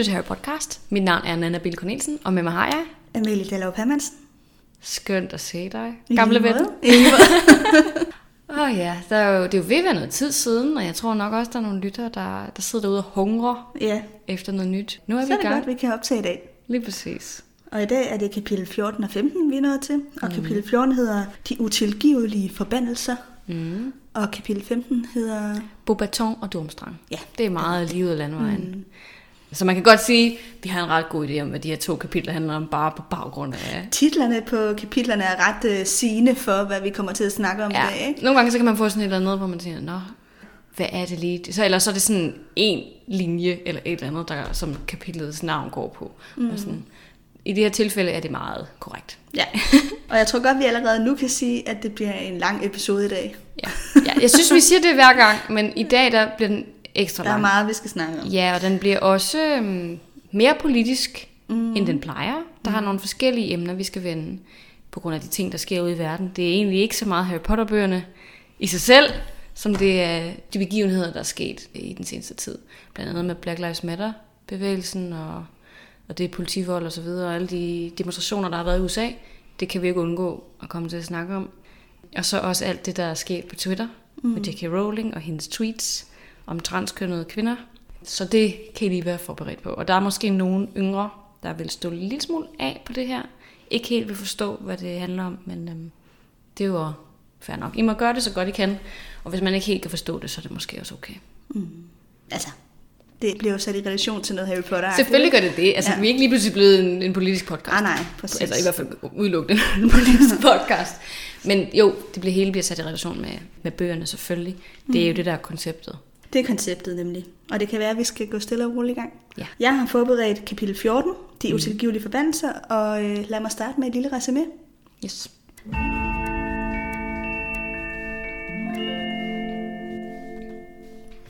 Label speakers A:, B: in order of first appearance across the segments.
A: lytter til Harry Podcast. Mit navn er Nana Bill Cornelsen, og med mig har jeg...
B: Amelie Dallov Hermansen.
A: Skønt at se dig, gamle ven. Åh oh, ja, der er jo, det er jo ved at være noget tid siden, og jeg tror nok også, der er nogle lyttere, der, der sidder derude og hungrer
B: ja,
A: efter noget nyt. Nu er
B: så
A: vi
B: er det
A: gang.
B: godt, vi kan optage i dag.
A: Lige præcis.
B: Og i dag er det kapitel 14 og 15, vi er nået til. Og kapitel 14 hedder De utilgivelige forbandelser.
A: Mm.
B: Og kapitel 15 hedder...
A: Bobaton og Durmstrang.
B: Ja.
A: Det er meget af landvejen. Mm. Så man kan godt sige, at vi har en ret god idé om, hvad de her to kapitler handler om, bare på baggrund af...
B: Titlerne på kapitlerne er ret uh, sigende for, hvad vi kommer til at snakke om
A: Ja,
B: i dag. Ikke?
A: nogle gange så kan man få sådan et eller andet, hvor man siger, nå, hvad er det lige? Så, eller så er det sådan en linje, eller et eller andet, der, som kapitlets navn går på. Mm. Og sådan, I det her tilfælde er det meget korrekt.
B: Ja. Og jeg tror godt, vi allerede nu kan sige, at det bliver en lang episode i dag.
A: Ja. ja, jeg synes, vi siger det hver gang, men i dag der bliver den ekstra
B: Der er
A: lang.
B: meget, vi skal snakke om.
A: Ja, og den bliver også øhm, mere politisk, mm. end den plejer. Der har nogle forskellige emner, vi skal vende, på grund af de ting, der sker ude i verden. Det er egentlig ikke så meget Harry Potter-bøgerne i sig selv, som det er de begivenheder, der er sket i den seneste tid. Blandt andet med Black Lives Matter-bevægelsen, og, og det er politivold og så videre, og alle de demonstrationer, der har været i USA. Det kan vi ikke undgå at komme til at snakke om. Og så også alt det, der er sket på Twitter, mm. med J.K. Rowling og hendes tweets om transkønnede kvinder. Så det kan I lige være forberedt på. Og der er måske nogen yngre, der vil stå en lille smule af på det her. Ikke helt vil forstå, hvad det handler om, men øhm, det er jo fair nok. I må gøre det så godt I kan, og hvis man ikke helt kan forstå det, så er det måske også okay.
B: Altså, det bliver jo sat i relation til noget Harry Potter.
A: Selvfølgelig gør det det. Altså, ja. Vi er ikke lige pludselig blevet en, en politisk podcast.
B: Ah, nej, præcis.
A: Altså i hvert fald udelukkende en politisk podcast. Men jo, det bliver hele bliver sat i relation med, med bøgerne selvfølgelig. Det er jo det, der er konceptet.
B: Det er konceptet nemlig. Og det kan være, at vi skal gå stille og roligt i gang.
A: Ja.
B: Jeg har forberedt kapitel 14, de utilgivelige forbandelser, og øh, lad mig starte med et lille resume.
A: Yes.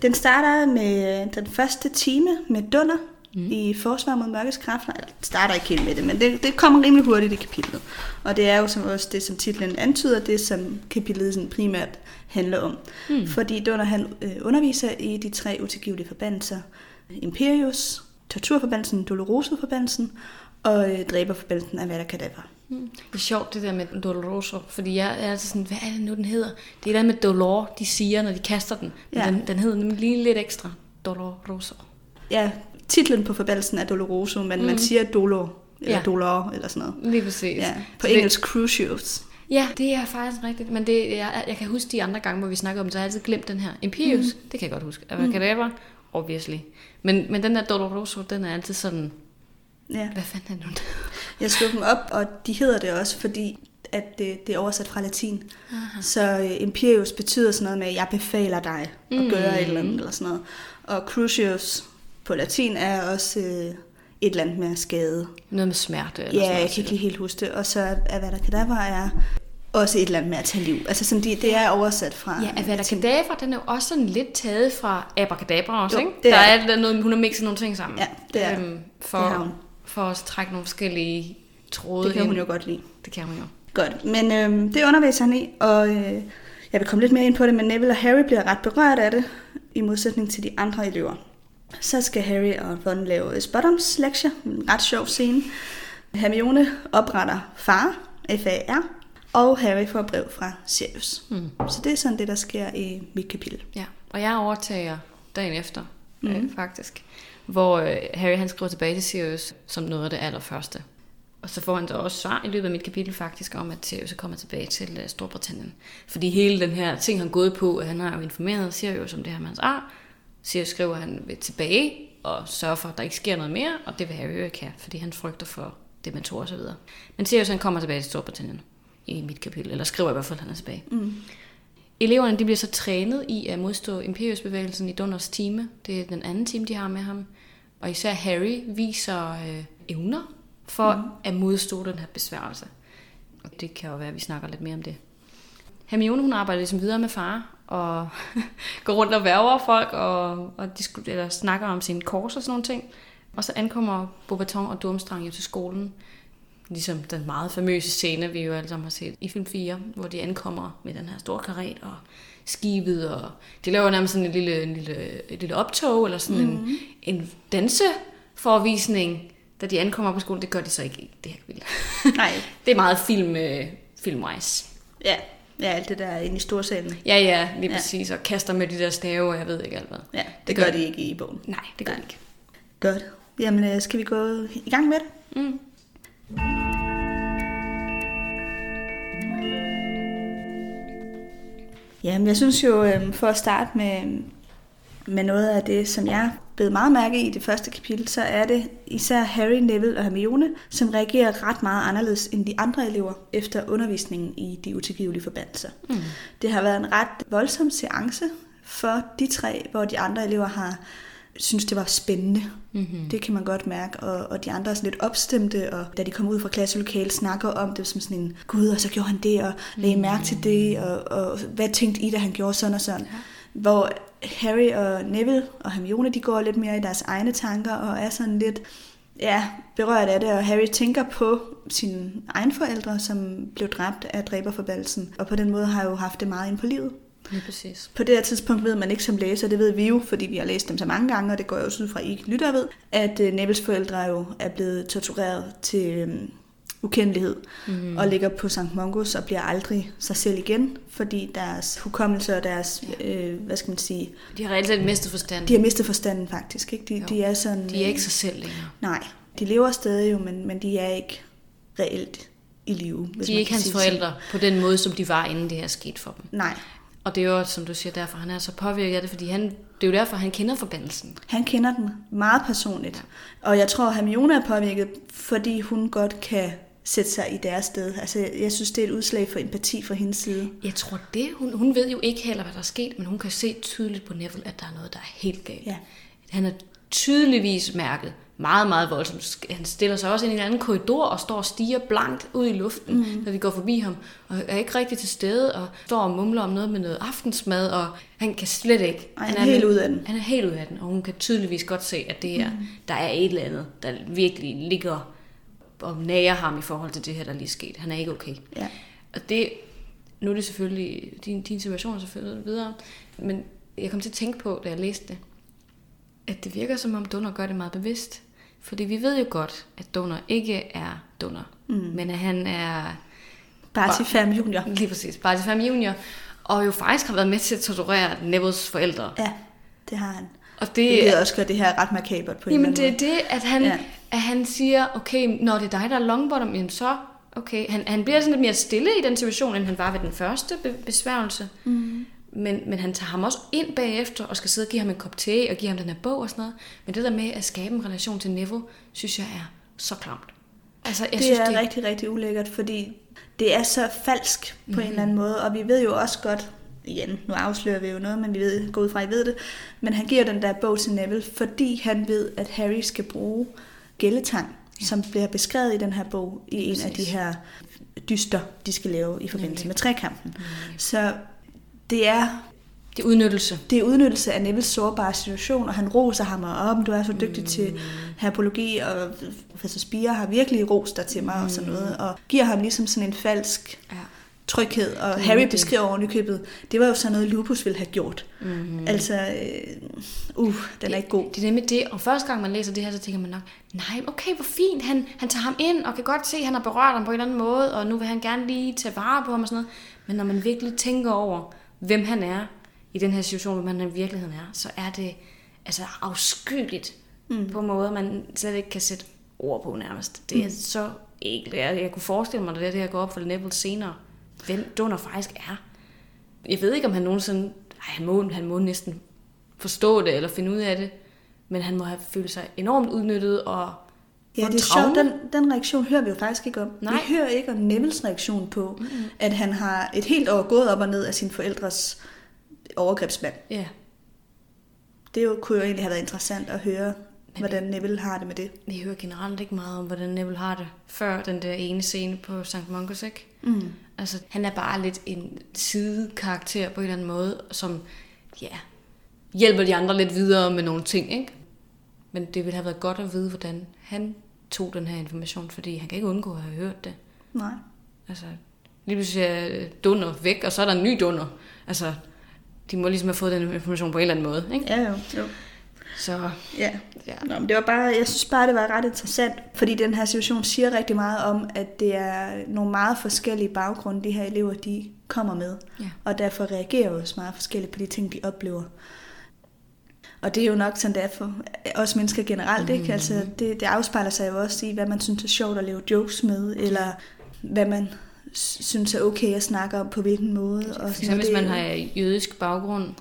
B: Den starter med øh, den første time med Dunder mm. i Forsvar mod mørkets kræfter. Den starter ikke helt med det, men det, det kommer rimelig hurtigt i kapitlet. Og det er jo som også det, som titlen antyder, det som kapitlet sådan primært handler om. Mm. Fordi Dunder han øh, underviser i de tre utilgivelige forbandelser. Imperius, torturforbandelsen, Doloroso-forbandelsen og øh, dræberforbandelsen af Vada.
A: Mm. Det er sjovt det der med Doloroso, fordi jeg er altid sådan, hvad er det nu, den hedder? Det er der med Dolor, de siger, når de kaster den. Men
B: Ja.
A: den, den hedder nemlig lige lidt ekstra. Doloroso.
B: Ja, titlen på forbandelsen er Doloroso, men mm. man siger Dolor, eller
A: Ja.
B: Dolor, eller sådan noget.
A: Lige præcis.
B: Ja, på
A: Så
B: engelsk Crucius.
A: Det, ja, det er faktisk rigtigt. Men det, jeg, jeg kan huske de andre gange, hvor vi snakkede om det, så har jeg altid glemt den her. Imperius, mm. det kan jeg godt huske. Avacadabra, obviously. Men, men den der Doloroso, den er altid sådan,
B: Ja.
A: hvad fanden er det nu?
B: Jeg slog dem op, og de hedder det også, fordi at det, det er oversat fra latin. Aha. Så uh, Imperius betyder sådan noget med, jeg befaler dig at
A: Mm.
B: gøre et eller andet, eller sådan noget. Og Crucius på latin er også uh, et eller andet med skade.
A: Noget med smerte. Eller
B: Ja,
A: sådan
B: jeg kan ikke lige helt huske det. Og så Avada Kedavra er også et eller andet med at tage liv. Altså sådan, de, det er oversat fra
A: Ja, Avada Kedavra, den er jo også sådan lidt taget fra Abracadabra også,
B: Jo,
A: ikke?
B: det
A: der
B: er
A: er, der er noget, hun har mixet nogle ting sammen.
B: Ja, det er-
A: for,
B: det har
A: for at trække nogle forskellige tråde
B: Det kan hun
A: ind.
B: jo godt lide.
A: Det kan hun jo.
B: Godt, men øhm, det underviser han i, og øh, jeg vil komme lidt mere ind på det, men Neville og Harry bliver ret berørt af det, i modsætning til de andre elever. Så skal Harry og Ron lave Spottums lektie, en ret sjov scene. Hermione opretter far, F-A-R, og Harry får brev fra Sirius. Mm. Så det er sådan det, der sker i mit kapitel.
A: Ja, og jeg overtager dagen efter, mm. øh, faktisk. Hvor øh, Harry han skriver tilbage til Sirius som noget af det allerførste. Og så får han så også svar i løbet af mit kapitel faktisk om, at Sirius er kommet tilbage til øh, Storbritannien. Fordi hele den her ting, han er gået på, at han har jo informeret Sirius om det her med hans ar. Sirius skriver, at han vil tilbage og sørge for, at der ikke sker noget mere, og det vil Harry jo ikke have, fordi han frygter for dementorer og så videre. Men Sirius han kommer tilbage til Storbritannien i mit kapitel, eller skriver i hvert fald, at han er tilbage. Mm. Eleverne de bliver så trænet i at modstå Imperius-bevægelsen i Dunders time. Det er den anden time, de har med ham. Og især Harry viser øh, evner for mm. at modstå den her besværgelse. Og det kan jo være, at vi snakker lidt mere om det. Hermione hun arbejder ligesom videre med far, og går rundt og værger folk, og, og disku- eller snakker om sin kors og sådan nogle ting. Og så ankommer Bobaton og Durmstrang jo til skolen. Ligesom den meget famøse scene, vi jo alle sammen har set i film 4, hvor de ankommer med den her store karet og skibet, og de laver nærmest sådan en lille, en lille, et lille optog, eller sådan mm-hmm. en, en forvisning, da de ankommer på skolen. Det gør de så ikke det her kapitel.
B: Nej.
A: det er meget film, øh, filmwise.
B: Ja, ja, alt det der inde i storsalen.
A: Ja, ja, lige
B: Ja.
A: præcis. Og kaster med de der stave, og jeg ved ikke alt hvad.
B: Ja, det,
A: Det
B: det
A: gør
B: gør de ikke i bogen.
A: Nej, det gør
B: Nej.
A: de ikke.
B: Godt. Jamen, øh, skal vi gå i gang med det?
A: Mm.
B: Jamen, jeg synes jo, øh, for at starte med, med noget af det, som jeg blev meget mærke i det første kapitel, så er det især Harry, Neville og Hermione, som reagerer ret meget anderledes end de andre elever efter undervisningen i de utilgivelige forbandelser.
A: Mm.
B: Det har været en ret voldsom seance for de tre, hvor de andre elever har synes det var spændende.
A: Mm-hmm.
B: Det kan man godt mærke, og, og de andre er sådan lidt opstemte, og da de kommer ud fra klasselokalet, snakker om det som sådan en, gud, og så gjorde han det, og lagde mærke til det, og, og hvad tænkte I, da han gjorde sådan og sådan. Ja. Hvor Harry og Neville og Hermione, de går lidt mere i deres egne tanker, og er sådan lidt, ja, berørt af det, og Harry tænker på sine egne forældre, som blev dræbt af dræberforbaldelsen, og på den måde har jo haft det meget ind på livet.
A: Lige præcis.
B: På det her tidspunkt ved man ikke som læser, det ved vi jo, fordi vi har læst dem så mange gange, og det går jo også ud fra, I lytter ved, at øh, Nevils forældre jo er blevet tortureret til øhm, ukendelighed, mm. og ligger på St. Mongos og bliver aldrig sig selv igen, fordi deres hukommelse og deres, øh, hvad skal man sige,
A: De har reelt set mistet forstand.
B: de har mistet forstanden faktisk. Ikke? De,
A: Jo.
B: de er sådan...
A: de er ikke
B: øh,
A: sig selv længere.
B: Nej, de lever stadig jo, men, men de er ikke reelt i live. hvis
A: De er ikke hans
B: det sådan.
A: forældre på den måde, som de var, inden det her skete for dem.
B: Nej,
A: Og det er jo, som du siger, derfor han er så påvirket af det, fordi han, det er jo derfor, han kender forbandelsen.
B: Han kender den meget personligt. Og jeg tror, Hermione er påvirket, fordi hun godt kan sætte sig i deres sted. Altså, jeg synes, det er et udslag for empati fra hendes side.
A: Jeg tror det, hun, hun ved jo ikke heller, hvad der er sket, men hun kan se tydeligt på Neville, at der er noget, der er helt galt.
B: Ja.
A: Han er tydeligvis mærket meget, meget voldsomt. Han stiller sig også ind i en anden korridor og står og stiger blankt ud i luften, mm. når vi går forbi ham, og er ikke rigtig til stede, og står og mumler om noget med noget aftensmad, og han kan slet ikke.
B: Ej, han er helt ude af den.
A: Han er helt ude af den, og hun kan tydeligvis godt se, at det er, mm. der er et eller andet, der virkelig ligger og nager ham i forhold til det her, der lige er sket. Han er ikke okay.
B: Ja.
A: Og det, nu er det selvfølgelig, din, din situation er selvfølgelig videre, men jeg kom til at tænke på, da jeg læste det, at det virker som om Donner gør det meget bevidst. Fordi vi ved jo godt, at Donner ikke er Donner, mm. men at han er
B: Barty Fam Junior.
A: lige præcis Barty Fam Junior, og jo faktisk har været med til at torturere Nevils forældre.
B: Ja, det har han.
A: Og
B: Det
A: det,
B: også gøre det her ret makabert på en
A: Jamen det er det, at han,
B: Ja.
A: ja. at han siger, okay, når det er dig, der er longbottom, jamen så, okay. Han, han bliver sådan lidt mere stille i den situation, end han var ved den første be- besværgelse. Mm. Men, men han tager ham også ind bagefter, og skal sidde og give ham en kop te, og give ham den her bog og sådan noget. Men det der med at skabe en relation til Neville, synes jeg er så klamt. Altså, jeg
B: det
A: synes,
B: er
A: det,
B: rigtig, rigtig ulækkert, fordi det er så falsk på mm-hmm. en eller anden måde, og vi ved jo også godt, igen, nu afslører vi jo noget, men vi ved, går ud fra, at I ved det, men han giver den der bog til Neville, fordi han ved, at Harry skal bruge gælletang, ja. som bliver beskrevet i den her bog, i en af de
A: Præcis.
B: her dyster, de skal lave i forbindelse
A: Nemlig.
B: med trekampen. Så det er
A: det er udnyttelse.
B: det er udnyttelse af Nevilles sårbare situation, og han roser ham og om du er så dygtig mm. til herpologi, og professor Spire har virkelig rost dig til mig mm. og sådan noget, og giver ham ligesom sådan en falsk
A: Ja.
B: Tryghed, og
A: Det er
B: Harry
A: det.
B: beskriver oven i købet, det var jo sådan noget, Lupus ville have gjort.
A: Mm-hmm.
B: Altså, øh, uh, den er ikke god.
A: Det er nemlig det, og første gang man læser det her, så tænker man nok, nej, okay, hvor fint, han, han tager ham ind, og kan godt se, at han har berørt ham på en eller anden måde, og nu vil han gerne lige tage vare på ham og sådan noget. Men når man virkelig tænker over, hvem han er i den her situation, hvem han i virkeligheden er, så er det altså afskyeligt mm. på måder, man slet ikke kan sætte ord på nærmest. Det er mm. så ægelt. Jeg, jeg kunne forestille mig, at det her går op for Neville senere, hvem Donner faktisk er. Jeg ved ikke, om han nogensinde... Ej, han må, han må næsten forstå det eller finde ud af det, men han må have følt sig enormt udnyttet og
B: Ja, det er sjovt. Den, den reaktion hører vi jo faktisk ikke om.
A: Nej.
B: Vi hører ikke om Nevilles reaktion på, mm-hmm. at han har et helt år gået op og ned af sin forældres overgrebsmand.
A: Ja,
B: Det jo, kunne jo egentlig have været interessant at høre, hvordan Neville har det med det.
A: vi hører generelt ikke meget om, hvordan Neville har det, før den der ene scene på St. Mungus, ikke?
B: Mm.
A: Altså, han er bare lidt en sidekarakter på en eller anden måde, som, ja, hjælper de andre lidt videre med nogle ting, ikke? Men det ville have været godt at vide, hvordan han tog den her information, fordi han kan ikke undgå at have hørt det.
B: Nej.
A: Altså, lige pludselig er dunder væk, og så er der en ny dunder. Altså, de må ligesom have fået den information på en eller anden måde, ikke?
B: Ja, jo. jo.
A: Så
B: Ja.
A: ja.
B: Nå, men det var bare, jeg synes bare, det var ret interessant, fordi den her situation siger rigtig meget om, at det er nogle meget forskellige baggrunde, de her elever, de kommer med.
A: Ja.
B: Og derfor reagerer også meget forskelligt på de ting, de oplever. Og det er jo nok sådan, det er for os mennesker generelt, mm. ikke? Altså, det, det afspejler sig jo også i, hvad man synes er sjovt at lave jokes med, eller hvad man synes er okay at snakke om på hvilken måde. Og sådan
A: eksempel, hvis man har jødisk baggrund,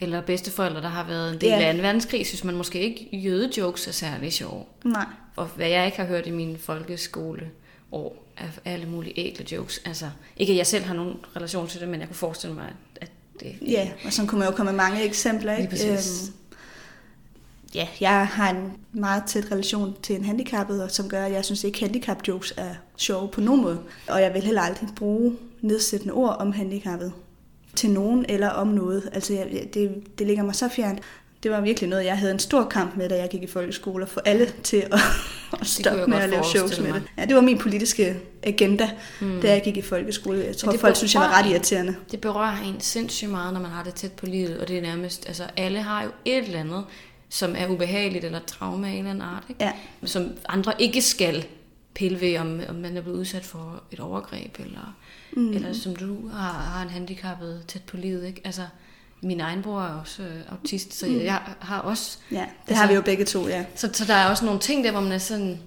A: eller bedsteforældre, der har været en del
B: Ja.
A: af en verdenskrig, synes man måske ikke, jødejokes er særlig sjove.
B: Nej.
A: Og hvad jeg ikke har hørt i min folkeskole år, er alle mulige ægle jokes. Altså, ikke at jeg selv har nogen relation til det, men jeg kunne forestille mig, at det...
B: Ja, og så kunne man jo komme med mange eksempler.
A: Lige
B: Ikke?
A: præcis.
B: Øhm, ja, jeg har en meget tæt relation til en handicappet, og som gør, at jeg synes ikke, handicap jokes er sjove på nogen måde. Og jeg vil heller aldrig bruge nedsættende ord om handicappet til nogen eller om noget. Altså, jeg, det, det ligger mig så fjernt. Det var virkelig noget, jeg havde en stor kamp med, da jeg gik i folkeskole, at få alle til at, at stoppe med at lave shows med det. Ja, det var min politiske agenda, mm. da jeg gik i folkeskole. Jeg tror, folk synes, jeg var ret
A: en.
B: irriterende.
A: Det berører en sindssygt meget, når man har det tæt på livet, og det er nærmest, altså alle har jo et eller andet, som er ubehageligt eller traume af en eller anden art, ikke?
B: Ja.
A: som andre ikke skal pille ved, om, om man er blevet udsat for et overgreb, eller, mm. eller som du har, har en handicappet tæt på livet. Ikke? Altså, min egen bror er også øh, autist, så mm. jeg har også...
B: Ja, det
A: Altså-
B: har vi jo begge to, ja.
A: Så, så der er også nogle ting der, hvor man er sådan,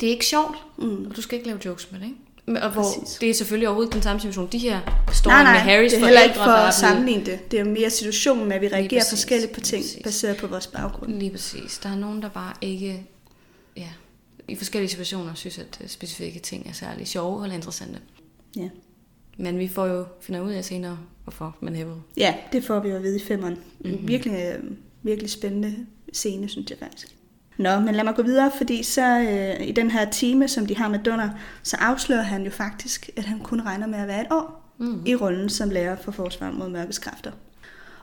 A: det er ikke sjovt,
B: Mm.
A: og du skal ikke lave jokes med det, ikke? Og hvor
B: Præcis.
A: det er selvfølgelig overhovedet den samme situation. De her står
B: Nej, nej,
A: med Harrys
B: det er heller ikke
A: forældre,
B: for at sammenligne det. Det er mere situationen med, at vi reagerer
A: præcis,
B: forskelligt på ting,
A: præcis.
B: baseret på vores baggrund.
A: Lige præcis. Der er nogen, der bare ikke, ja, i forskellige situationer synes, at øh, specifikke ting er særlig sjove eller interessante.
B: Ja.
A: Men vi får jo finder ud af senere, hvorfor man hævede.
B: ja, det får vi jo at vide i femmeren.
A: Mhm.
B: Mm-hmm. Virkelig, øh, virkelig spændende scene, synes jeg faktisk. Nå, men lad mig gå videre, fordi så øh, i den her time, som de har med Dunner, så afslører han jo faktisk, at han kun regner med at være et år
A: Mm.
B: i rollen som lærer for forsvar mod mørkets kræfter.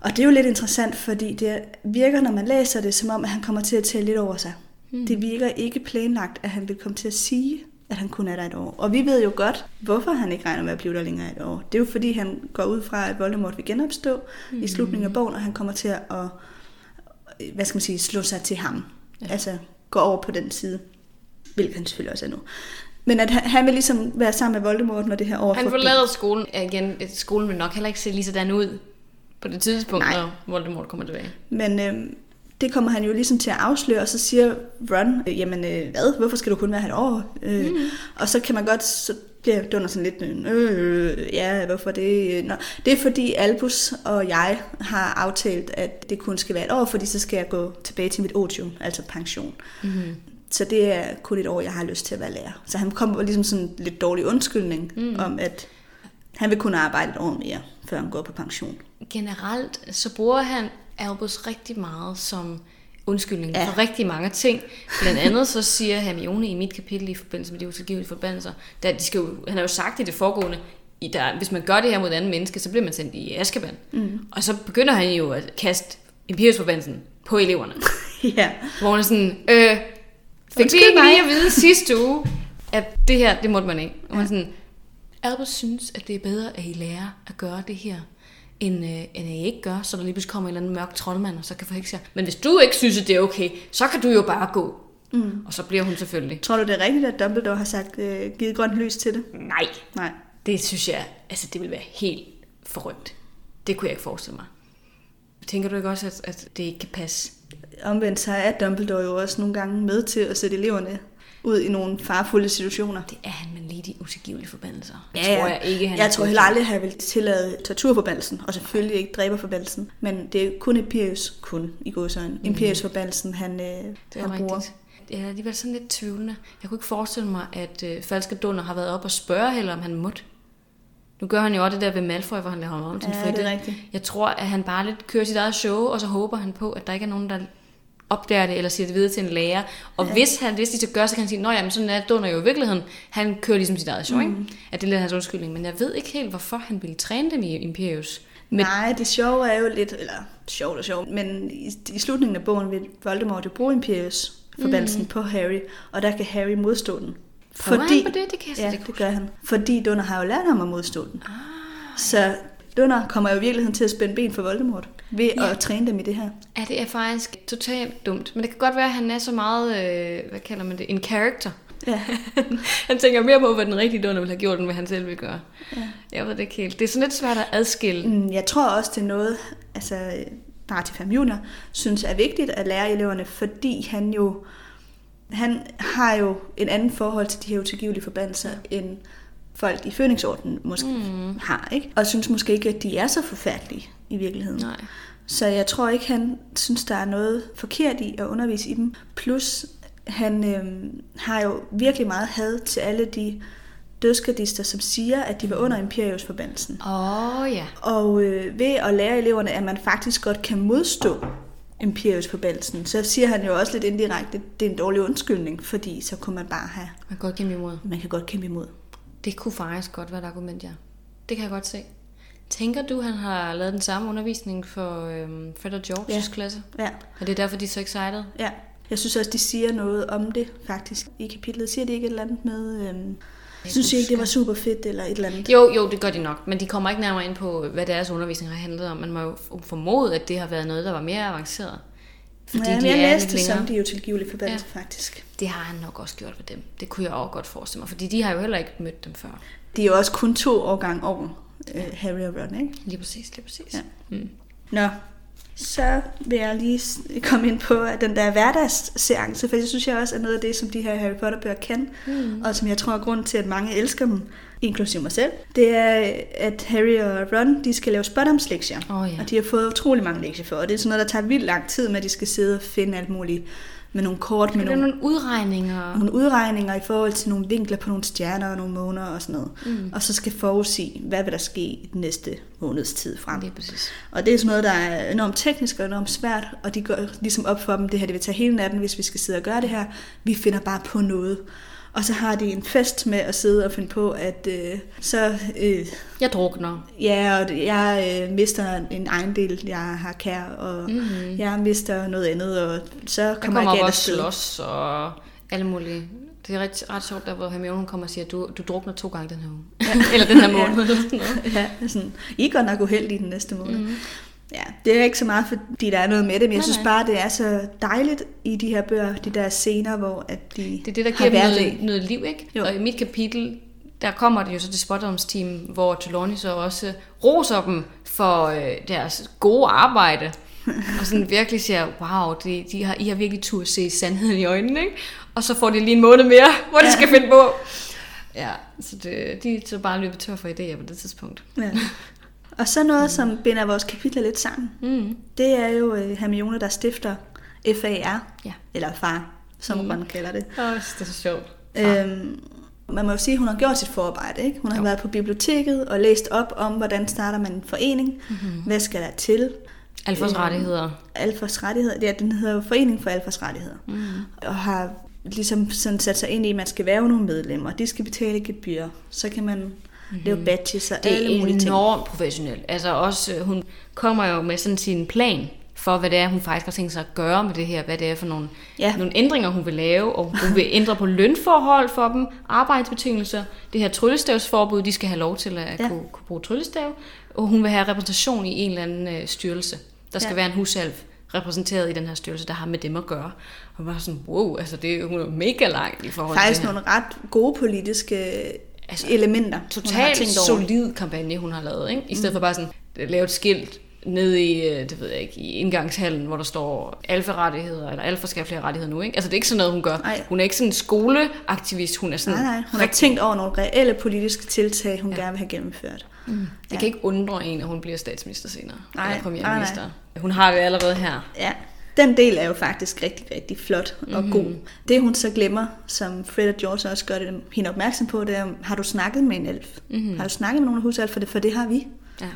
B: Og det er jo lidt interessant, fordi det virker, når man læser det, som om, at han kommer til at tale lidt over sig. Mm. Det virker ikke planlagt, at han vil komme til at sige, at han kun er der et år. Og vi ved jo godt, hvorfor han ikke regner med at blive der længere et år. Det er jo fordi, han går ud fra, at Voldemort vil genopstå mm. i slutningen af bogen, og han kommer til at, hvad skal man sige, slå sig til ham. Ja. Altså gå over på den side, hvilket han selvfølgelig også er nu. Men at han, han vil ligesom være sammen med Voldemort, når det her år
A: Han forlader skolen. Igen, skolen vil nok heller ikke se lige sådan ud på det tidspunkt,
B: Nej.
A: når Voldemort kommer tilbage.
B: Men øh, det kommer han jo ligesom til at afsløre, og så siger Ron, øh, jamen øh, hvad, hvorfor skal du kun være her et år? Øh, mm. Og så kan man godt, så bliver Dunder sådan lidt, øh, ja, hvorfor det? Nå, det er fordi Albus og jeg har aftalt, at det kun skal være et år, fordi så skal jeg gå tilbage til mit otium, altså pension.
A: Mm-hmm.
B: Så det er kun et år, jeg har lyst til at være lærer. Så han kommer ligesom sådan en lidt dårlig undskyldning mm. om, at han vil kunne arbejde et år mere, før han går på pension.
A: Generelt, så bruger han Albus rigtig meget som undskyldning
B: Ja.
A: ja. for rigtig mange ting. Blandt andet så siger Hermione i mit kapitel i forbindelse med de utilgivelige forbandelser, der de skal jo, han har jo sagt i det foregående, i der, hvis man gør det her mod et andet menneske, så bliver man sendt i Azkaban. Mm. Og så begynder han jo at kaste Imperiusforbandelsen på eleverne.
B: ja,
A: Hvor han er sådan, øh, fik vi ikke lige at vide sidste uge, at det her, det måtte man ikke. Og man er sådan, Albus synes, at det er bedre, at I lærer at gøre det her, end, øh, end at I ikke gør, så der lige pludselig kommer en eller anden mørk troldmand, og så kan forhekse jer. Men hvis du ikke synes, at det er okay, så kan du jo bare gå. Mm. Og så bliver hun selvfølgelig.
B: tror du det er rigtigt, at Dumbledore har sagt, øh, givet grønt lys til det?
A: Nej,
B: Nej.
A: det synes jeg, altså det vil være helt forrygt. Det kunne jeg ikke forestille mig. Tænker du ikke også, at, at det ikke kan passe?
B: Omvendt så er Dumbledore jo også nogle gange med til at sætte eleverne ud i nogle farfulde situationer.
A: Det er han, men lige de utilgivelige forbandelser.
B: Ja,
A: tror
B: ja.
A: jeg ikke, han
B: jeg tror heller aldrig, at han vil tillade torturforbandelsen, og selvfølgelig ikke dræberforbandelsen. Men det er kun Imperius, kun i godsøjne. Mm. Imperius-forbandelsen, han, øh,
A: Det
B: han bruger.
A: rigtigt. Jeg er alligevel sådan lidt tvivlende. Jeg kunne ikke forestille mig, at øh, Falske Dunder har været op og spørge heller, om han måtte. Nu gør han jo også det der ved Malfoy, hvor han laver ham om til en
B: Ja,
A: fritte.
B: det er rigtigt.
A: Jeg tror, at han bare lidt kører sit eget show, og så håber han på, at der ikke er nogen, der opdager det, eller siger det videre til en lærer. Og ja. hvis han hvis de så gør, så kan han sige, nå jamen, sådan er Dunder jo i virkeligheden. Han kører ligesom sit eget show, mm. ikke? At det er lidt hans undskyldning. Men jeg ved ikke helt, hvorfor han ville træne dem i Imperius. Men
B: Nej, det sjove er jo lidt, eller sjovt og sjovt, men i, i slutningen af bogen vil Voldemort jo bruge Imperius forbandelsen mm. på Harry, og der kan Harry modstå den.
A: Prøver han på det? Det kan jeg
B: ja, det gør han. Fordi Dunder har jo lært ham at modstå den.
A: Ah,
B: Så Dunner kommer jo i virkeligheden til at spænde ben for Voldemort ved ja. at træne dem i det her.
A: Ja, det er faktisk totalt dumt. Men det kan godt være, at han er så meget, øh, hvad kalder man det, en character.
B: Ja.
A: han tænker mere på, hvad den rigtige Dunner ville have gjort, end hvad han selv vil gøre. Ja. Jeg ved det ikke helt. Det er sådan lidt svært at adskille.
B: Mm, jeg tror også, det er noget, altså bare til 5 junior, synes er vigtigt at lære eleverne, fordi han jo han har jo en anden forhold til de her utilgivelige forbandelser, ja. end folk i Fønixordenen måske mm. har, ikke? Og synes måske ikke, at de er så forfærdelige i virkeligheden.
A: Nej.
B: Så jeg tror ikke, han synes, der er noget forkert i at undervise i dem. Plus, han øh, har jo virkelig meget had til alle de dødsgardister, som siger, at de var under Imperius forbandelsen.
A: Åh oh, ja.
B: Og øh, ved at lære eleverne, at man faktisk godt kan modstå Imperius forbandelsen, så siger han jo også lidt indirekte, at det er en dårlig undskyldning, fordi så kunne man bare have...
A: Man kan godt kæmpe imod.
B: Man kan godt kæmpe imod.
A: Det kunne faktisk godt være et argument, ja. Det kan jeg godt se. Tænker du, han har lavet den samme undervisning for øhm, Fred og George's ja. klasse?
B: Ja.
A: Og det er derfor, de er så excited?
B: Ja. Jeg synes også, de siger noget om det, faktisk. I kapitlet siger de ikke et eller andet med... Øhm, jeg synes ikke, det var super fedt eller et eller andet?
A: Jo, jo, det gør de nok, men de kommer ikke nærmere ind på, hvad deres undervisning har handlet om. Man må jo formode, at det har været noget, der var mere avanceret.
B: Fordi ja, de jeg er læste det som, de er jo tilgivelige forbandelse, ja. faktisk.
A: Det har han nok også gjort ved dem. Det kunne jeg også godt forestille mig, fordi de har jo heller ikke mødt dem før.
B: De er jo også kun to årgang over ja. uh, Harry og Ron, ikke?
A: Lige præcis, lige præcis.
B: Ja. Mm. Nå, så vil jeg lige komme ind på den der hverdagsseance, for det synes jeg også er noget af det, som de her Harry Potter-bøger kan, mm. og som jeg tror er grund til, at mange elsker dem, inklusive mig selv. Det er, at Harry og Ron, de skal lave spotdomslektier,
A: oh, ja.
B: og de har fået utrolig mange lektier for, og det er sådan noget, der tager vildt lang tid med, at de skal sidde og finde alt muligt med nogle kort. Med
A: nogle, nogle udregninger.
B: Nogle udregninger i forhold til nogle vinkler på nogle stjerner og nogle måneder og sådan noget. Mm. Og så skal forudsige, hvad vil der ske i den næste måneds tid frem.
A: Det er præcis.
B: Og det er sådan noget, der er enormt teknisk og enormt svært, og de går ligesom op for dem, det her det vil tage hele natten, hvis vi skal sidde og gøre det her. Vi finder bare på noget. Og så har de en fest med at sidde og finde på, at øh, så... Øh,
A: jeg drukner.
B: Ja, og jeg øh, mister en ejendel, jeg har kær, og mm-hmm. jeg mister noget andet, og så kommer jeg,
A: kommer jeg også slås og alle mulige det er ret, ret sjovt, der hvor Hermione hun kommer og siger, at du, du drukner to gange den her uge. Ja. eller den her måned. ja.
B: ja, sådan, I er godt nok uheldige den næste måned. Mm. Ja, det er ikke så meget, fordi der er noget med det, men jeg nej, synes bare, det er så dejligt i de her bøger, de der scener, hvor at de
A: Det er det, der giver dem noget, noget liv, ikke? Jo. Og i mit kapitel, der kommer det jo så til Spottoms team, hvor Trelawney så også roser dem for øh, deres gode arbejde. og sådan virkelig siger, wow, de, de har, I har virkelig tur at se sandheden i øjnene, ikke? Og så får de lige en måned mere, hvor de ja. skal finde på. Ja, så det, de er så bare løbet tør for idéer på det tidspunkt. Ja.
B: Og så noget, mm. som binder vores kapitler lidt sammen, mm. det er jo uh, Hermione, der stifter FAR,
A: ja.
B: eller far, som mm. man kalder det.
A: Åh, det er så sjovt.
B: Øhm, man må jo sige, at hun har gjort sit forarbejde. Ikke? Hun har jo. været på biblioteket og læst op om, hvordan starter man en forening, mm-hmm. hvad skal der til.
A: Alfas øhm, rettigheder.
B: Alfas rettigheder, ja, den hedder Forening for Alfas rettigheder. Mm. Og har ligesom sådan sat sig ind i, at man skal være nogle medlemmer, de skal betale gebyr, så kan man mm-hmm. lave badges og alle mulige ting.
A: Det er enormt professionelt. Altså også, hun kommer jo med sådan sin plan for, hvad det er, hun faktisk har tænkt sig at gøre med det her, hvad det er for nogle, ja. nogle ændringer, hun vil lave, og hun vil ændre på lønforhold for dem, arbejdsbetingelser, det her tryllestavsforbud, de skal have lov til at ja. kunne, kunne bruge tryllestav, og hun vil have repræsentation i en eller anden øh, styrelse. Der skal ja. være en husalv repræsenteret i den her styrelse, der har med dem at gøre. Og var sådan, wow, altså det er, hun er mega langt i forhold
B: Faktisk
A: til
B: det nogle ret gode politiske altså, elementer.
A: Totalt solid kampagne, hun har lavet. Ikke? I stedet mm. for bare sådan, lave et skilt nede i, øh, det ved jeg ikke, i indgangshallen, hvor der står alfa-rettigheder, eller alfa skal have flere rettigheder nu, ikke? Altså det er ikke sådan noget, hun gør. Nej. Hun er ikke sådan en skoleaktivist, hun er sådan...
B: Nej, nej, hun har tænkt over nogle reelle politiske tiltag, hun ja. gerne vil have gennemført.
A: Mm. Det ja. kan ikke undre en, at hun bliver statsminister senere, nej, eller premierminister. Nej, nej. Hun har det allerede her.
B: Ja, den del er jo faktisk rigtig, rigtig flot og mm-hmm. god. Det hun så glemmer, som Fred og George også gør det, hende opmærksom på, det er, har du snakket med en elf? Mm-hmm. Har du snakket med nogen af husalf? For det, for det har vi. Ja.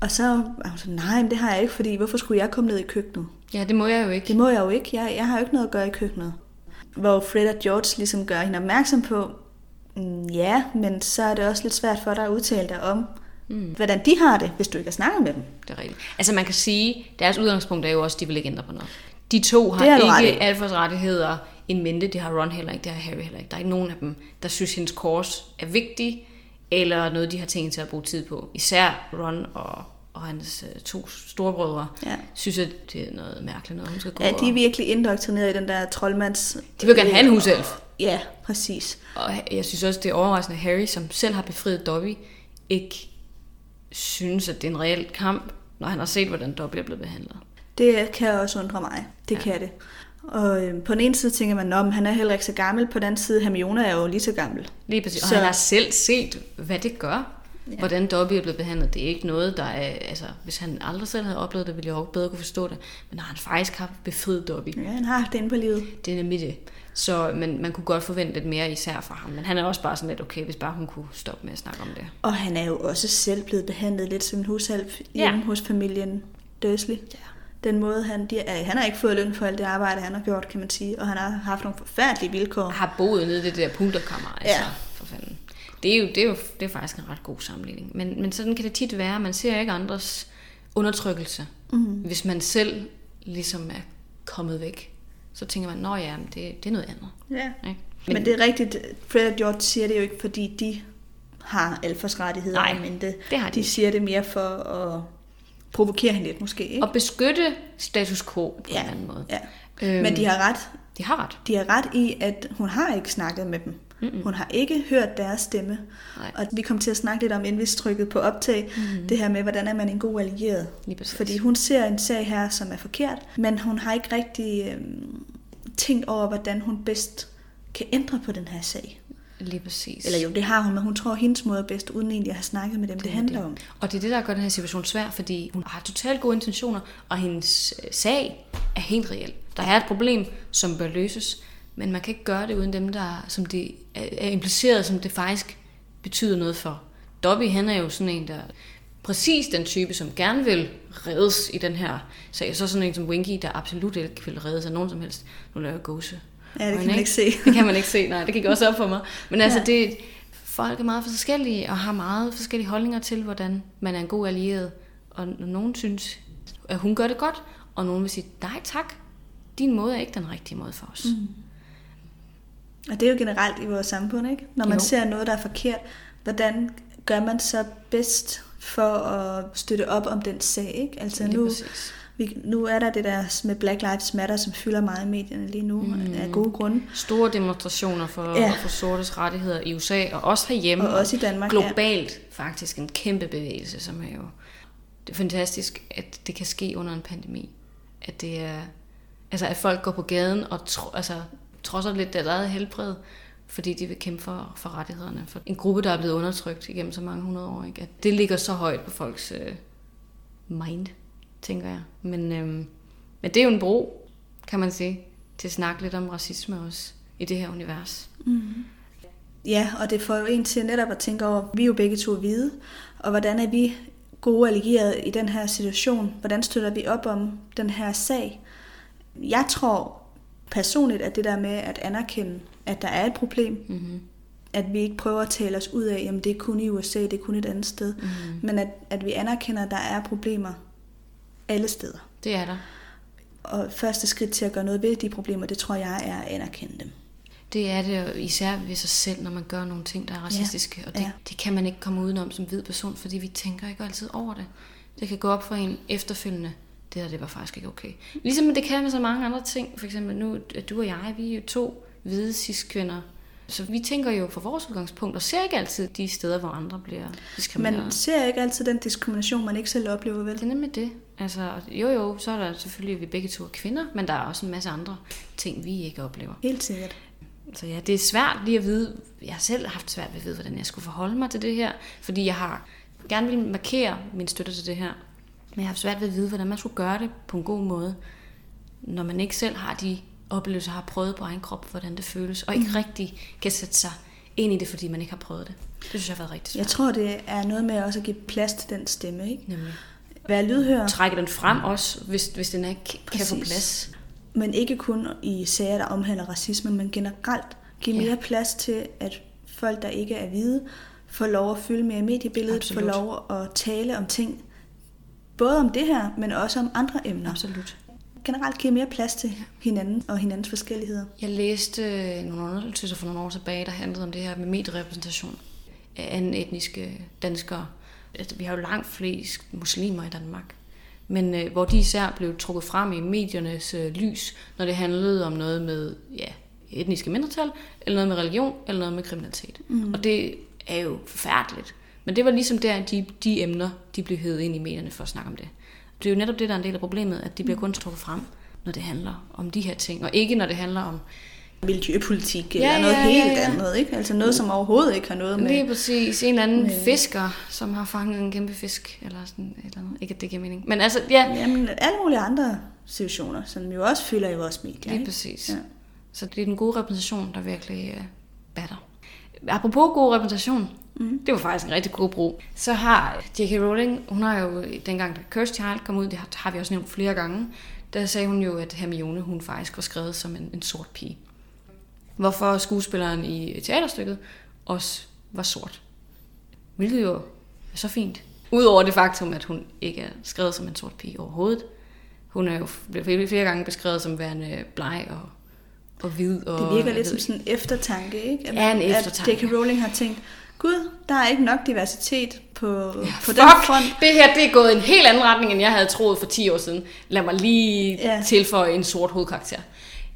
B: Og så er hun så, nej, men det har jeg ikke, fordi hvorfor skulle jeg komme ned i køkkenet?
A: Ja, det må jeg jo ikke.
B: Det må jeg jo ikke. Jeg, jeg har jo ikke noget at gøre i køkkenet. Hvor Fred og George ligesom gør hende opmærksom på, mm, ja, men så er det også lidt svært for dig at udtale dig om, mm. hvordan de har det, hvis du ikke har snakket med dem.
A: Det er rigtigt. Altså man kan sige, deres udgangspunkt er jo også, at de vil ikke ændre på noget. De to har ikke alfas rettigheder en mente, det har Ron heller ikke, det har Harry heller ikke. Der er ikke nogen af dem, der synes, hendes kors er vigtig eller noget, de har tænkt til at bruge tid på. Især Ron og, og hans øh, to storebrødre,
B: Ja.
A: synes, at det er noget mærkeligt noget, hun skal gå
B: Ja, de er virkelig indoktrineret i den der troldmands...
A: De vil gerne have en huself.
B: Ja, præcis.
A: Og jeg synes også, det er overraskende, at Harry, som selv har befriet Dobby, ikke synes, at det er en reel kamp, når han har set, hvordan Dobby er blevet behandlet.
B: Det kan også undre mig. Det ja. kan det. Og øh, på den ene side tænker man, at han er heller ikke så gammel. På den anden side, Hermione er jo lige så gammel.
A: Lige præcis. Og
B: Så-
A: han har selv set, hvad det gør.
B: Ja.
A: Hvordan Dobby er blevet behandlet. Det er ikke noget, der er... Altså, hvis han aldrig selv havde oplevet det, ville jeg også bedre kunne forstå det. Men når han faktisk har befriet Dobby,
B: Ja, han har haft det inde på livet.
A: det er nemlig det. Så men man kunne godt forvente lidt mere især fra ham. Men han er også bare sådan lidt, okay, hvis bare hun kunne stoppe med at snakke om det.
B: Og han er jo også selv blevet behandlet lidt som en
A: Ja.
B: hjemme hos familien Dursley.
A: Ja.
B: Den måde, han, de, han har ikke fået løn for alt det arbejde, han har gjort, kan man sige. Og han har haft nogle forfærdelige vilkår.
A: Har boet nede i det der pulterkammer, altså,
B: Ja.
A: for fanden. Det er jo, det er jo det er faktisk en ret god sammenligning. Men, men sådan kan det tit være. Man ser ikke andres undertrykkelse. Mm. Hvis man selv ligesom er kommet væk, så tænker man, nå ja, men det, det er noget andet.
B: Ja.
A: Ikke?
B: Men, Men det er rigtigt, Fred og George siger det jo ikke, fordi de har alfers rettigheder
A: Nej,
B: i mente.
A: det har de
B: de siger det mere for at provokere hende lidt måske, ikke?
A: Og beskytte status quo på
B: ja,
A: en anden måde.
B: ja.
A: Øhm,
B: Men de har ret.
A: de har ret.
B: De har ret i, at hun har ikke snakket med dem. Mm-mm. Hun har ikke hørt deres stemme.
A: Nej.
B: Og vi kom til at snakke lidt om, inden vi trykkede på optag, mm-hmm. det her med, hvordan er man en god allieret. Fordi hun ser en sag her, som er forkert, men hun har ikke rigtig øhm, tænkt over, hvordan hun bedst kan ændre på den her sag.
A: Lige præcis.
B: Eller jo, det har hun, men hun tror, at hendes måde er bedst, uden egentlig at have snakket med dem, det, det
A: er
B: handler om.
A: Og det er det, der gør den her situation svær, fordi hun har totalt gode intentioner, og hendes øh, sag er helt reel. Der er et problem, som bør løses, men man kan ikke gøre det uden dem, der som det er er impliceret, som det faktisk betyder noget for. Dobby, han er jo sådan en, der præcis den type, som gerne vil reddes i den her sag. Så sådan en som Winky, der absolut ikke vil reddes af nogen som helst. Nu laver jeg gåse.
B: Ja, det kan man ikke se.
A: Det kan man ikke se, nej. Det gik også op for mig. Men altså,
B: Ja.
A: det, folk er meget forskellige, og har meget forskellige holdninger til, hvordan man er en god allieret. Og nogen synes, at hun gør det godt, og nogen vil sige, nej tak, din måde er ikke den rigtige måde for os. Mm.
B: Og det er jo generelt i vores samfund, ikke? Når man
A: Jo.
B: ser noget, der er forkert, hvordan gør man så bedst for at støtte op om den sag, ikke? Altså
A: Lige
B: nu,
A: præcis.
B: vi, nu er der det der med Black Lives Matter, som fylder meget i medierne lige nu, mm. af gode grunde.
A: Store demonstrationer for,
B: Ja.
A: for sortes rettigheder i USA, og også herhjemme.
B: Og også i Danmark.
A: Globalt ja. faktisk en kæmpe bevægelse, som er jo... Det er fantastisk, at det kan ske under en pandemi. At det er... Altså, at folk går på gaden og tro, altså, trodser lidt deres eget helbred, fordi de vil kæmpe for, for rettighederne. For en gruppe, der er blevet undertrykt igennem så mange hundrede år. Ikke? At det ligger så højt på folks øh, mind, tænker jeg. Men, øh, men det er jo en bro, kan man sige, til at snakke lidt om racisme også i det her univers. Mm-hmm.
B: Ja, og det får jo en til netop at tænke over, vi er jo begge to hvide, og hvordan er vi gode allierede i den her situation? Hvordan støtter vi op om den her sag? Jeg tror personligt, at det der med at anerkende, at der er et problem,
A: Mm-hmm.
B: at vi ikke prøver at tale os ud af, jamen det er kun i USA, det er kun et andet sted,
A: Mm-hmm.
B: men at, at vi anerkender, at der er problemer alle steder.
A: Det er der.
B: Og første skridt til at gøre noget ved de problemer, det tror jeg er at anerkende dem.
A: Det er det især ved sig selv, når man gør nogle ting, der er racistiske. Og det,
B: ja.
A: det kan man ikke komme udenom som hvid person, fordi vi tænker ikke altid over det. Det kan gå op for en efterfølgende. Det der, det var faktisk ikke okay. Ligesom det kan med så mange andre ting. For eksempel nu, at du og jeg, vi er jo to hvide cis-kvinder. Så vi tænker jo fra vores udgangspunkt, og ser ikke altid de steder, hvor andre bliver diskrimineret.
B: Man ser ikke altid den diskrimination, man ikke selv oplever, vel?
A: Det er nemlig det. Altså, jo jo, så er der selvfølgelig, at vi begge to er kvinder, men der er også en masse andre ting, vi ikke oplever.
B: Helt sikkert.
A: Så ja, det er svært lige at vide. Jeg har selv haft svært ved at vide, hvordan jeg skulle forholde mig til det her. Fordi jeg har gerne vil markere min støtte til det her. Men jeg har haft svært ved at vide, hvordan man skulle gøre det på en god måde. Når man ikke selv har de oplevelser, har prøvet på egen krop, hvordan det føles. Og ikke rigtig kan sætte sig ind i det, fordi man ikke har prøvet det. Det synes jeg har været rigtig svært.
B: Jeg tror, det er noget med også at give plads til den stemme, ikke?
A: Nemlig.
B: Være lydhør,
A: Trække den frem også, hvis, hvis den ikke kan få
B: Præcis.
A: plads.
B: men ikke kun i sager, der omhandler racisme, men generelt give
A: Ja.
B: mere plads til, at folk, der ikke er hvide, får lov at fylde mere i mediebilledet,
A: Absolut.
B: får lov at tale om ting, både om det her, men også om andre emner.
A: Absolut.
B: Generelt give mere plads til hinanden og hinandens forskelligheder.
A: Jeg læste øh, nogle undersøgelser for nogle år tilbage, der handlede om det her med medierepræsentation. anden etniske danskere. Altså, vi har jo langt flest muslimer i Danmark. Men øh, hvor de især blev trukket frem i mediernes øh, lys, når det handlede om noget med ja, etniske mindretal, eller noget med religion, eller noget med kriminalitet. Mm. Og det er jo forfærdeligt. Men det var ligesom der, de, de emner, de blev hævet ind i medierne for at snakke om det. Det er jo netop det, der er en del af problemet, at de bliver kun trukket frem, når det handler om de her ting, og ikke når det handler om
B: miljøpolitik eller ja, noget ja, helt ja, ja. andet, ikke? Altså noget, som overhovedet ikke har noget med...
A: Lige præcis. En eller anden med... fisker, som har fanget en kæmpe fisk, eller sådan eller andet. Ikke, at det giver mening. Men altså, ja.
B: Jamen, alle mulige andre situationer, som jo også fylder i vores medier,
A: Lige ikke? præcis. Ja. Så det er den gode repræsentation, der virkelig uh, batter. Apropos god repræsentation, mm. det var faktisk en rigtig god brug. Så har J.K. Rowling, hun har jo dengang, da Cursed Child kom ud, det har, har vi også nævnt flere gange, der sagde hun jo, at Hermione, hun faktisk var skrevet som en, en sort pige. Hvorfor skuespilleren i teaterstykket også var sort. Hvilket jo er så fint. Udover det faktum, at hun ikke er skrevet som en sort pige overhovedet. Hun er jo blevet flere gange beskrevet som værende bleg og, og hvid. Og,
B: det virker lidt som sådan en eftertanke, ikke?
A: At, ja, en eftertanke.
B: At J.K. Rowling har tænkt, gud, der er ikke nok diversitet på, ja, på
A: den front. det her det er gået en helt anden retning, end jeg havde troet for 10 år siden. Lad mig lige ja. tilføje en sort hovedkarakter.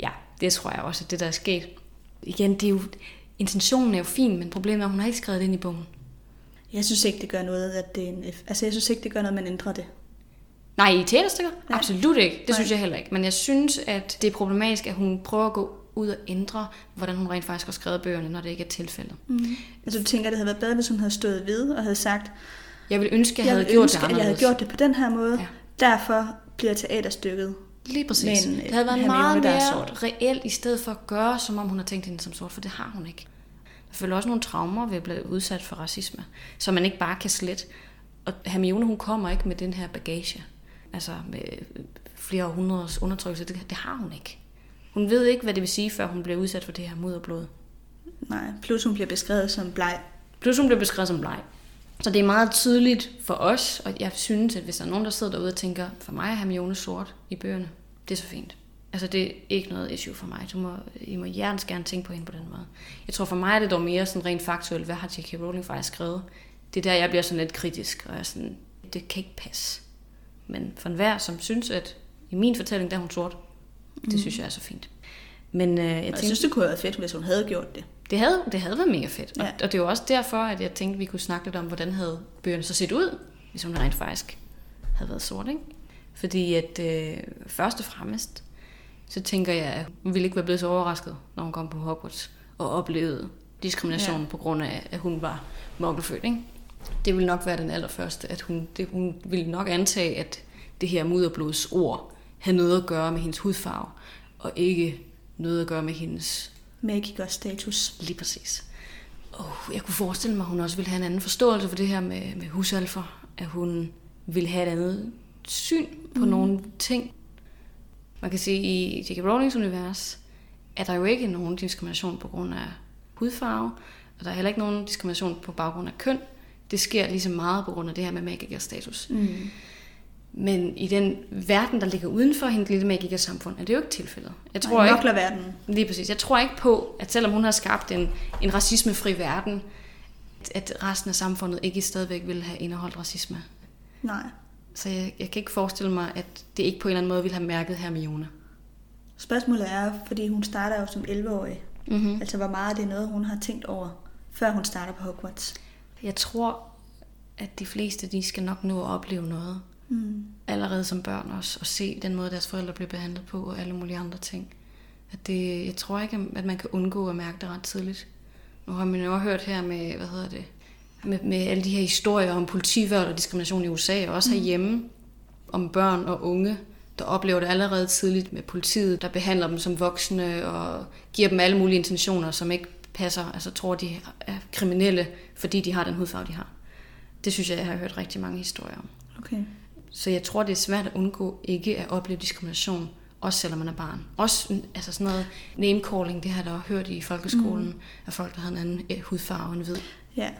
A: Ja, det tror jeg også, at det der er sket igen, det er jo, intentionen er jo fin, men problemet er, at hun har ikke skrevet det ind i bogen.
B: Jeg synes ikke, det gør noget, at det er en, altså jeg synes ikke, det gør noget, at man ændrer det.
A: Nej, i teaterstykker? Nej. Absolut ikke. Det Nej. synes jeg heller ikke. Men jeg synes, at det er problematisk, at hun prøver at gå ud og ændre, hvordan hun rent faktisk har skrevet bøgerne, når det ikke er tilfældet.
B: Mm. Altså du tænker, at det havde været bedre, hvis hun havde stået ved og havde sagt,
A: jeg vil ønske, at jeg, jeg havde gjort ønske, det
B: anderledes. jeg havde gjort det på den her måde. Ja. Derfor bliver teaterstykket
A: Lige præcis. Men, det havde været meget mere sort. reelt, i stedet for at gøre, som om hun har tænkt hende som sort, for det har hun ikke. Der følger også nogle traumer ved at blive udsat for racisme, som man ikke bare kan slette. Og Hermione, hun kommer ikke med den her bagage. Altså med flere århundreders undertrykkelse. Det, det har hun ikke. Hun ved ikke, hvad det vil sige, før hun bliver udsat for det her mudderblod.
B: Nej, plus hun bliver beskrevet som bleg.
A: Plus hun bliver beskrevet som bleg. Så det er meget tydeligt for os, og jeg synes, at hvis der er nogen, der sidder derude og tænker, for mig er Hermione sort i bøgerne, det er så fint. Altså, det er ikke noget issue for mig. Du må, I må hjertens gerne tænke på hende på den måde. Jeg tror for mig er det dog mere sådan rent faktuelt, hvad har J.K. Rowling faktisk skrevet? Det er der, jeg bliver sådan lidt kritisk, og jeg er sådan, det kan ikke passe. Men for enhver, som synes, at i min fortælling, der er hun sort, det mm. synes jeg er så fint.
B: Men øh, jeg, tænkte, jeg synes, det kunne have været fedt, hvis hun havde gjort det.
A: Det havde, det havde været mega fedt. Ja. Og, og det er jo også derfor, at jeg tænkte, at vi kunne snakke lidt om, hvordan havde bøgerne så set ud, hvis hun rent faktisk havde været sort. Ikke? Fordi at øh, først og fremmest, så tænker jeg, at hun ville ikke være blevet så overrasket, når hun kom på Hogwarts og oplevede diskrimination ja. på grund af, at hun var mokkelfødt. Ikke? Det ville nok være den allerførste, at hun, det, hun ville nok antage, at det her mudderblods ord havde noget at gøre med hendes hudfarve, og ikke noget at gøre med hendes...
B: Magiker-status.
A: Lige præcis. Og jeg kunne forestille mig, at hun også ville have en anden forståelse for det her med, med husalfer. At hun ville have et andet syn på mm. nogle ting. Man kan sige, i J.K. Rowlings univers er der jo ikke nogen diskrimination på grund af hudfarve, og der er heller ikke nogen diskrimination på baggrund af køn. Det sker ligesom meget på grund af det her med magikerstatus. Mm. Men i den verden, der ligger uden for hendes lille magikersamfund, er det jo ikke tilfældet.
B: Jeg tror Nej, ikke, verden.
A: Lige præcis. Jeg tror ikke på, at selvom hun har skabt en, en racismefri verden, at resten af samfundet ikke stadigvæk vil have indeholdt racisme.
B: Nej.
A: Så jeg, jeg kan ikke forestille mig, at det ikke på en eller anden måde ville have mærket Hermione.
B: Spørgsmålet er, fordi hun starter jo som 11-årig. Mm-hmm. Altså hvor meget det er noget, hun har tænkt over, før hun starter på Hogwarts.
A: Jeg tror, at de fleste de skal nok nå at opleve noget. Mm. Allerede som børn også. Og se den måde, deres forældre bliver behandlet på, og alle mulige andre ting. At det, jeg tror ikke, at man kan undgå at mærke det ret tidligt. Nu har man jo også hørt her med, hvad hedder det, med, med alle de her historier om politivold og diskrimination i USA, og også mm. herhjemme om børn og unge, der oplever det allerede tidligt med politiet, der behandler dem som voksne og giver dem alle mulige intentioner, som ikke passer, altså tror, de er kriminelle, fordi de har den hudfarve, de har. Det synes jeg, jeg har hørt rigtig mange historier om.
B: Okay.
A: Så jeg tror, det er svært at undgå ikke at opleve diskrimination, også selvom man er barn. Også altså sådan noget name-calling, det har jeg da hørt i folkeskolen, mm. af folk, der har en anden hudfarve end hvid.
B: Ja,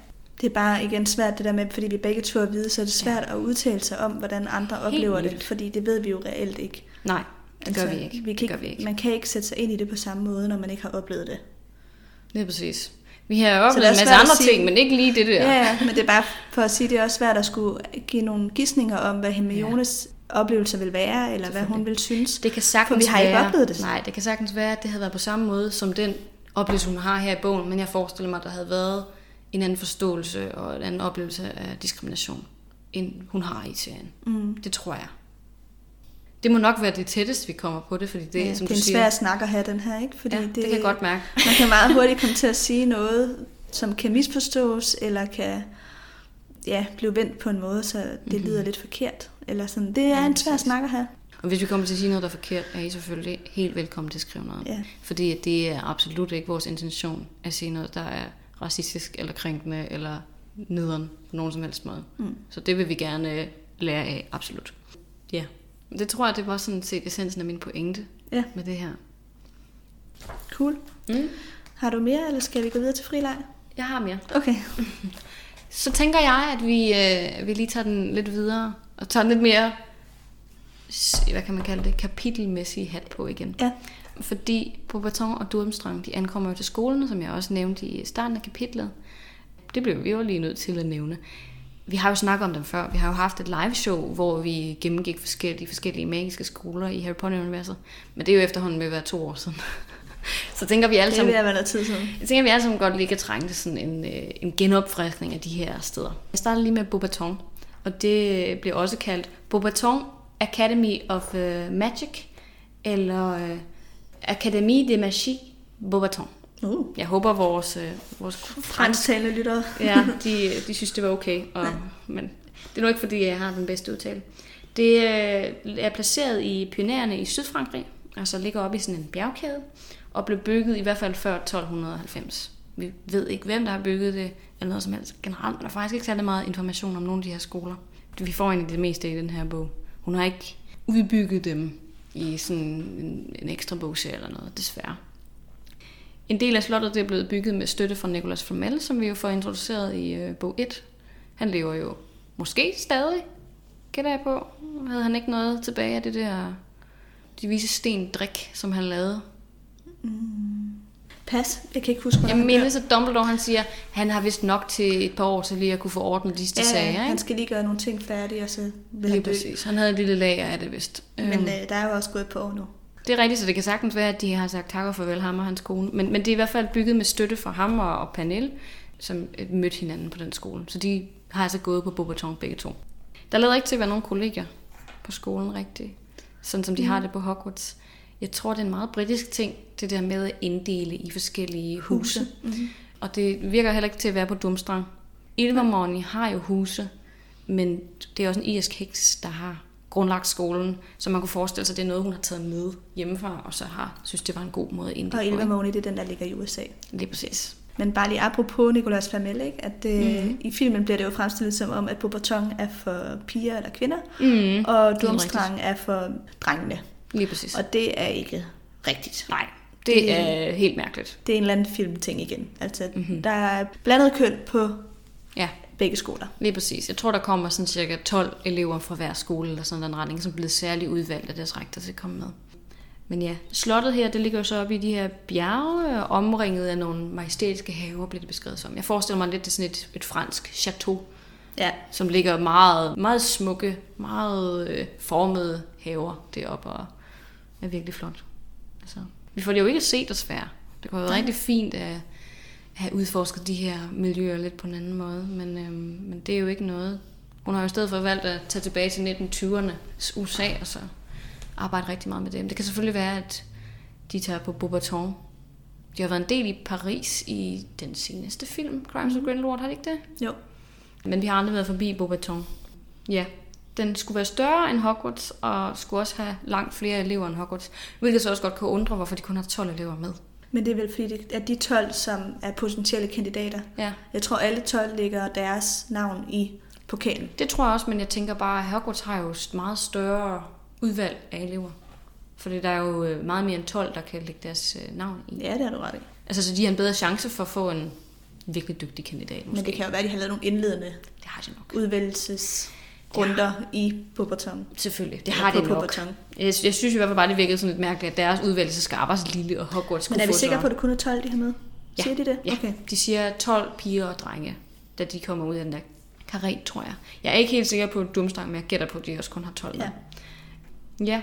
B: det er bare igen svært det der med, fordi vi begge to er hvide, så er det svært ja. at udtale sig om, hvordan andre Helt oplever vildt. det, fordi det ved vi jo reelt ikke.
A: Nej, det altså, gør vi ikke.
B: Vi kan
A: det gør vi
B: ikke. Man kan ikke sætte sig ind i det på samme måde, når man ikke har oplevet det.
A: Det er præcis. Vi har jo oplevet en masse andre
B: sige.
A: ting, men ikke lige det der.
B: Ja, ja, men det er bare for at sige, det er også svært at skulle give nogle gissninger om, hvad Hermiones ja. oplevelse vil være, eller hvad hun vil synes.
A: Det kan sagtens
B: For vi har ikke
A: være,
B: oplevet det.
A: Nej, det kan sagtens være, at det havde været på samme måde som den oplevelse, hun har her i bogen, men jeg forestiller mig, at der havde været en anden forståelse og en anden oplevelse af diskrimination, end hun har i serien. Mm. Det tror jeg. Det må nok være det tætteste, vi kommer på det, fordi det,
B: Ja,
A: som
B: det er en
A: siger,
B: svær snak at have den her, ikke? Fordi
A: ja, det, det kan jeg godt mærke.
B: Man kan meget hurtigt komme til at sige noget, som kan misforstås, eller kan ja, blive vendt på en måde, så det mm-hmm. lyder lidt forkert. Eller sådan. Det er
A: Ja,
B: en svær snak at have.
A: Og hvis vi kommer til at sige noget, der er forkert, er I selvfølgelig helt velkommen til at skrive noget.
B: Ja.
A: Fordi det er absolut ikke vores intention at sige noget, der er racistisk eller krænkende eller nederen på nogen som helst måde. Mm. Så det vil vi gerne øh, lære af, absolut. Ja, det tror jeg, det var sådan set essensen af min pointe
B: Ja,
A: med det her.
B: cool.
A: Mm.
B: Har du mere, eller skal vi gå videre til frileg?
A: Jeg har mere.
B: Okay.
A: Så tænker jeg, at vi, øh, vi lige tager den lidt videre, og tager den lidt mere, hvad kan man kalde det, kapitelmæssige hat på igen.
B: Ja.
A: Fordi Beaubaton og Durmstrang, de ankommer jo til skolen, som jeg også nævnte i starten af kapitlet. Det blev vi jo lige nødt til at nævne. Vi har jo snakket om dem før. Vi har jo haft et live show, hvor vi gennemgik forskellige, forskellige magiske skoler i Harry Potter-universet. Men det er jo efterhånden ved at være to år siden. Så tænker vi alle
B: Det
A: sammen,
B: vil være tid siden.
A: jeg tænker, vi alle sammen godt lige kan trænge til sådan en, øh, en genopfriskning af de her steder. Jeg starter lige med Beaubaton, og det bliver også kaldt Beaubaton Academy of uh, Magic, eller uh, Académie de Magie Beaubaton.
B: Uh.
A: Jeg håber, vores, øh, vores
B: Fransktalende lyttere.
A: ja, de, de synes, det var okay. Og, men det er nu ikke, fordi jeg har den bedste udtale. Det øh, er placeret i Pyrenæerne i Sydfrankrig, altså ligger oppe i sådan en bjergkæde, og blev bygget i hvert fald før 1290. Vi ved ikke, hvem der har bygget det, eller noget som helst. Generelt er der faktisk ikke særlig meget information om nogle af de her skoler. Vi får egentlig det meste i den her bog. Hun har ikke udbygget dem i sådan en, en ekstra bogserie eller noget, desværre. En del af slottet det er blevet bygget med støtte fra Nicolas Flamel, som vi jo får introduceret i øh, bog 1. Han lever jo måske stadig, gætter jeg på. Havde han ikke noget tilbage af det der de vise sten drik, som han lavede?
B: Pas. Jeg kan ikke huske,
A: Jeg mindes, at Dumbledore han siger, han har vist nok til et par år til lige at kunne få ordnet disse
B: ja,
A: sager.
B: han
A: Ikke?
B: skal lige gøre nogle ting færdige, og så vil
A: Lige
B: han dø.
A: præcis. Han havde et lille lager af det vist.
B: Men
A: Øhm.
B: øh, der er jo også gået et par år nu.
A: Det er rigtigt, så det kan sagtens være, at de har sagt tak og farvel ham og hans kone. Men, men det er i hvert fald bygget med støtte fra ham og, og Pernille, som øh, mødte hinanden på den skole. Så de har altså gået på Beaubaton begge to. Der lader ikke til at være nogen kolleger på skolen rigtigt, sådan som de har det på Hogwarts. Jeg tror, det er en meget britisk ting, det der med at inddele i forskellige huse. Mm-hmm. Og det virker heller ikke til at være på Dumstrang. Ilvermorny har jo huse, men det er også en irsk heks, der har grundlagt skolen, så man kunne forestille sig, at det er noget, hun har taget med hjemmefra, og så har synes, det var en god måde at inddele
B: Og
A: på,
B: Ilvermorny, det er den, der ligger i USA.
A: Lige præcis.
B: Men bare lige apropos Nicolas Flamel, ikke? at øh, mm. i filmen bliver det jo fremstillet som om, at Beaubaton er for piger eller kvinder,
A: Mm.
B: og Durmstrang er for drengene.
A: Lige præcis. Og
B: det er ikke rigtigt.
A: nej, det er helt mærkeligt.
B: Det er en eller anden filmting igen. Altså,
A: Mhm.
B: mm-hmm. der er blandet køn på
A: Ja,
B: begge skoler.
A: lige præcis. Jeg tror, der kommer sådan cirka 12 elever fra hver skole, eller sådan en retning, som er blevet særligt udvalgt af deres rektor til at komme med. Men ja, slottet her, det ligger jo så oppe i de her bjerge, omringet af nogle majestætiske haver, bliver det beskrevet som. Jeg forestiller mig lidt, det er sådan et, et fransk chateau,
B: Ja,
A: som ligger meget, meget smukke, meget øh, formede haver deroppe, og er virkelig flot. Altså, vi får det jo ikke at se, desværre. Det kunne have været rigtig fint at have udforsket de her miljøer lidt på en anden måde, men, øhm, men det er jo ikke noget. Hun har jo i stedet for valgt at tage tilbage til 1920'ernes USA, og så arbejde rigtig meget med dem. Det kan selvfølgelig være, at de tager på Beaubaton. De har været en del i Paris i den seneste film, Crimes of Grindelwald, har de ikke det?
B: jo.
A: Men vi har aldrig været forbi Beaubaton. Ja, den skulle være større end Hogwarts, og skulle også have langt flere elever end Hogwarts. Hvilket så også godt kan undre, hvorfor de kun har 12 elever med.
B: Men det er vel fordi, det er de 12, som er potentielle kandidater.
A: Ja,
B: Jeg tror, alle 12 lægger deres navn i pokalen.
A: det tror jeg også, men jeg tænker bare, at Hogwarts har jo et meget større udvalg af elever. Fordi der er jo øh, meget mere end 12, der kan lægge deres øh, navn i.
B: Ja, det har du ret i.
A: Altså, så de har en bedre chance for at få en virkelig dygtig kandidat, måske.
B: Men det kan jo være, at de har lavet nogle indledende
A: det har de nok.
B: Udvælgelsesrunder i Beaubaton.
A: Selvfølgelig, det har
B: på
A: de nok. Jeg, jeg synes i hvert fald bare, det virkede sådan lidt mærkeligt, at deres udvalgelse skal arbejde så lille, og Hogwarts skulle
B: Men er vi sikre på, at det kun er 12, de har med?
A: Ja.
B: Siger de det?
A: Ja, okay. de siger 12 piger og drenge, da de kommer ud af den der karet, tror jeg. Jeg er ikke helt sikker på Dumstang, men jeg gætter på, at de også kun har 12
B: Ja.
A: Ja,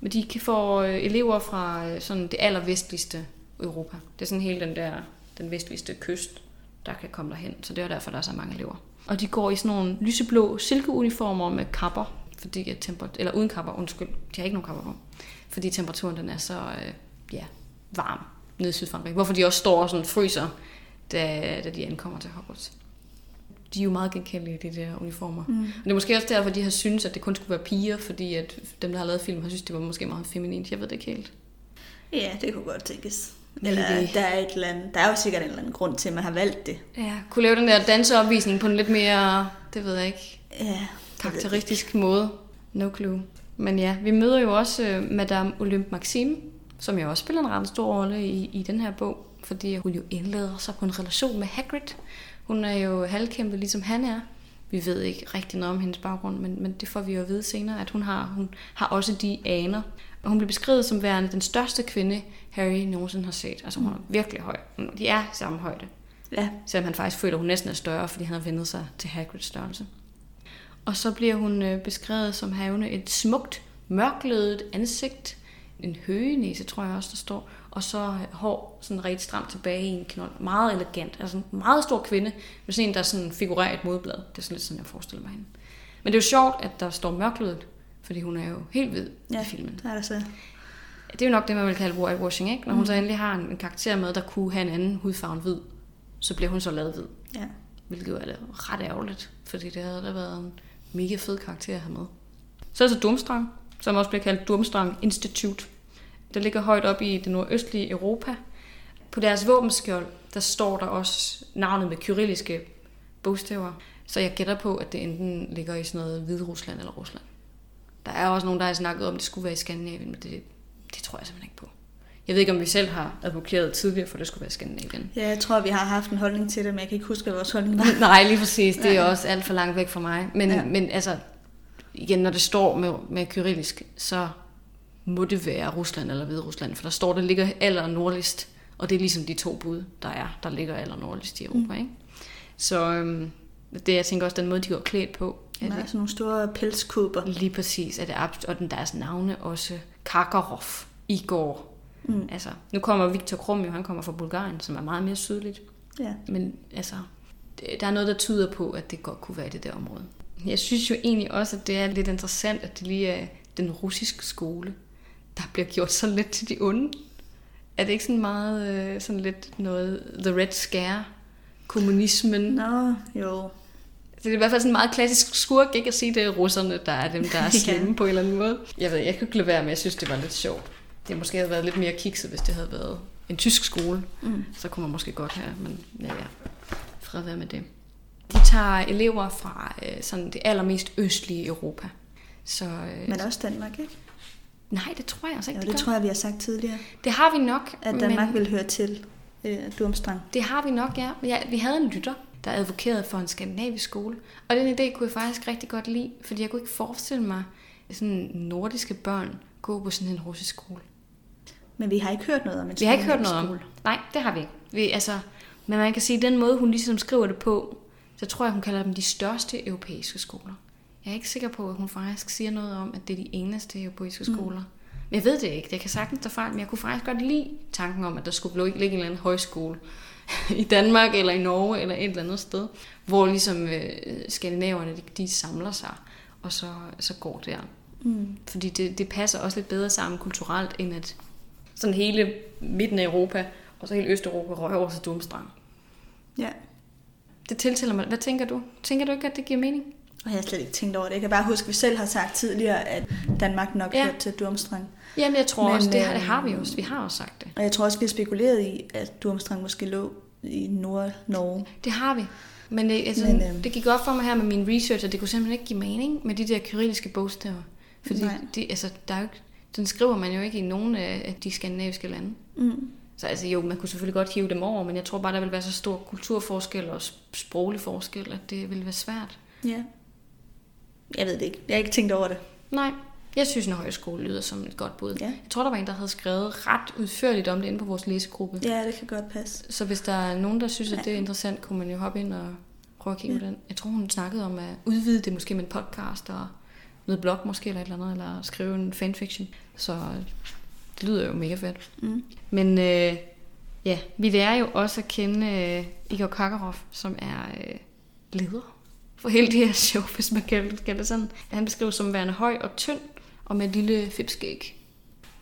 A: men de kan få øh, elever fra øh, sådan det allervestligste Europa. Det er sådan hele den der, den vestligste kyst, der kan komme derhen. Så det er derfor, der er så mange elever. Og de går i sådan nogle lyseblå silkeuniformer med kapper, fordi at temper- eller uden kapper, undskyld, de har ikke nogen kapper på, fordi temperaturen den er så øh, ja, varm nede i Sydfrankrig. Hvorfor de også står og sådan fryser, da, da de ankommer til Hogwarts. De er jo meget genkendelige, de der uniformer. Mm. Og det er måske også derfor, de har syntes, at det kun skulle være piger, fordi at dem, der har lavet film, har synes, det var måske meget feminint. Jeg ved det ikke helt.
B: Ja, det kunne godt tænkes. Eller der er, et eller andet, der er jo sikkert en eller anden grund til, at man har valgt det.
A: Ja, kunne lave den der danseopvisning på en lidt mere, det ved jeg ikke,
B: Ja,
A: karakteristisk måde. No clue. Men ja, vi møder jo også øh, Madame Olympe Maxime, som jo også spiller en ret stor rolle i, i den her bog, fordi hun jo indleder sig på en relation med Hagrid. Hun er jo halvkæmpe, ligesom han er. Vi ved ikke rigtig noget om hendes baggrund, men, men det får vi jo at vide senere, at hun har, hun har også de aner. Og hun bliver beskrevet som værende den største kvinde, Harry nogensinde har set. Altså hun er virkelig høj. De er samme højde.
B: Ja,
A: Selvom han faktisk føler, at hun næsten er større, fordi han har vendet sig til Hagrids størrelse. Og så bliver hun øh, beskrevet som havende et smukt, mørklødet ansigt, en høgenæse, tror jeg også, der står, og så hår sådan rigtig stramt tilbage i en knold. Meget elegant. Altså en meget stor kvinde, med sådan en, der sådan figurerer et modblad. Det er sådan lidt sådan, jeg forestiller mig hende. Men det er jo sjovt, at der står mørklødet, fordi hun er jo helt hvid
B: ja
A: i filmen.
B: der er der så.
A: Det er jo nok det, man vil kalde whitewashing, ikke? Når hun så endelig har en, en karakter med, der kunne have en anden hudfarve end hvid, så bliver hun så lavet hvid.
B: Ja.
A: Hvilket jo er ret ærgerligt, fordi det havde da været en mega fed karakter at have med. Så er så Durmstrang, som også bliver kaldt Durmstrang Institute. Det ligger højt op i det nordøstlige Europa. På deres våbenskjold, der står der også navnet med kyrilliske bogstaver. Så jeg gætter på, at det enten ligger i sådan noget Hvide Rusland eller Rusland. Der er også nogen, der har snakket om, at det skulle være i Skandinavien, men det, det tror jeg simpelthen ikke på. Jeg ved ikke, om vi selv har advokeret tidligere, for det skulle være i Skandinavien.
B: ja, jeg tror, vi har haft en holdning til det, men jeg kan ikke huske, hvad vores holdning var.
A: Nej, lige præcis. Det er
B: Nej.
A: også alt for langt væk fra mig. Men,
B: Ja.
A: ja. men altså, igen, når det står med, med kyrillisk, så må det være Rusland eller Hvide Rusland, for der står, det ligger aller nordligst, og det er ligesom de to bud, der er, der ligger aller nordligst i Europa. Mm. Ikke? Så øhm, det, jeg tænker også, den måde, de går klædt på, er
B: Nej,
A: det
B: sådan nogle store pelskubber.
A: lige præcis, er det abs- og den deres navne også Karkarov, Igor.
B: Mm.
A: Altså, nu kommer Viktor Krum jo, han kommer fra Bulgarien, som er meget mere sydligt.
B: Ja.
A: Men altså, der er noget, der tyder på, at det godt kunne være i det der område. Jeg synes jo egentlig også, at det er lidt interessant, at det lige er den russiske skole, der bliver gjort så lidt til de onde. Er det ikke sådan meget øh, sådan lidt noget The Red Scare, kommunismen?
B: Nå, jo.
A: Det er i hvert fald sådan en meget klassisk skurk, ikke at sige, det er russerne, der er dem, der er
B: Ja.
A: slemme på en eller anden måde. Jeg ved, jeg kan ikke lade være med, jeg synes, det var lidt sjovt. Det måske havde været lidt mere kikset, hvis det havde været en tysk skole.
B: Mm.
A: Så kunne man måske godt have, men ja, ja, fred være med det. De tager elever fra øh, sådan det allermest østlige Europa. Så øh,
B: Men også Danmark, ikke?
A: nej, det tror jeg altså
B: Jo,
A: ikke,
B: det
A: det, gør.
B: tror jeg, vi har sagt tidligere.
A: Det har vi nok,
B: At Danmark
A: men
B: vil høre til øh, Durmstrang.
A: det har vi nok, ja. ja. Vi havde en lytter, der advokerede for en skandinavisk skole. Og den idé kunne jeg faktisk rigtig godt lide, fordi jeg kunne ikke forestille mig sådan nordiske børn gå på sådan en russisk skole.
B: Men vi har ikke hørt noget om en
A: Vi har ikke hørt noget om.
B: skole.
A: Nej, det har vi ikke. Vi, altså, men man kan sige, at den måde, hun ligesom skriver det på, så tror jeg, hun kalder dem de største europæiske skoler. Jeg er ikke sikker på, at hun faktisk siger noget om, at det er de eneste europæiske skoler. Men jeg ved det ikke. Det kan sagtens tage fejl, men jeg kunne faktisk godt lide tanken om, at der skulle ligge en eller anden højskole i Danmark eller i Norge eller et eller andet sted, hvor ligesom øh, skandinaverne, de, de samler sig, og så, så går der.
B: Mm.
A: Fordi det, det passer også lidt bedre sammen kulturelt, end at sådan hele midten af Europa, og så hele Østeuropa røger over til Dumstrang.
B: Ja,
A: Det tiltæller mig. Hvad tænker du? Tænker du ikke, at det giver mening?
B: og jeg har slet ikke tænkt over det. Jeg kan bare huske, at vi selv har sagt tidligere, at Danmark nok
A: Ja.
B: hørte til Durmstrang.
A: Jamen, jeg tror
B: Men,
A: også, det, har, det
B: øh,
A: har vi også. Vi har også sagt det.
B: Og jeg tror også, vi har spekuleret i, at Durmstrang måske lå i Nord-Norge.
A: Det har vi. Men, det, altså,
B: Men, øhm,
A: det gik op for mig her med min research, at det kunne simpelthen ikke give mening med de der kyrilliske bogstaver. Fordi
B: Nej.
A: de, altså, der er jo ikke, den skriver man jo ikke i nogen af de skandinaviske lande.
B: Mm.
A: Så altså, jo, man kunne selvfølgelig godt hive dem over, men jeg tror bare, der vil være så stor kulturforskel og sp- sproglig forskel, at det vil være svært.
B: Ja. Jeg ved det ikke. Jeg har ikke tænkt over det.
A: Nej, Jeg synes, en højskole lyder som et godt bud.
B: Ja.
A: Jeg tror, der var en, der havde skrevet ret udførligt om det inde på vores læsegruppe.
B: Ja, det kan godt passe.
A: Så hvis der er nogen, der synes, at det er interessant, kunne man jo hoppe ind og prøve at kigge ja. på den. Jeg tror, hun snakkede om at udvide det måske med en podcast og noget blog måske, eller et eller andet, eller skrive en fanfiction. Så det lyder jo mega fedt.
B: Mm.
A: Men øh, ja, vi lærer jo også at kende øh, Igor Kakarov, som er øh, leder for hele det her show, hvis man kan kalde det sådan. Han beskrives som værende høj og tynd, og med et lille fipskæg.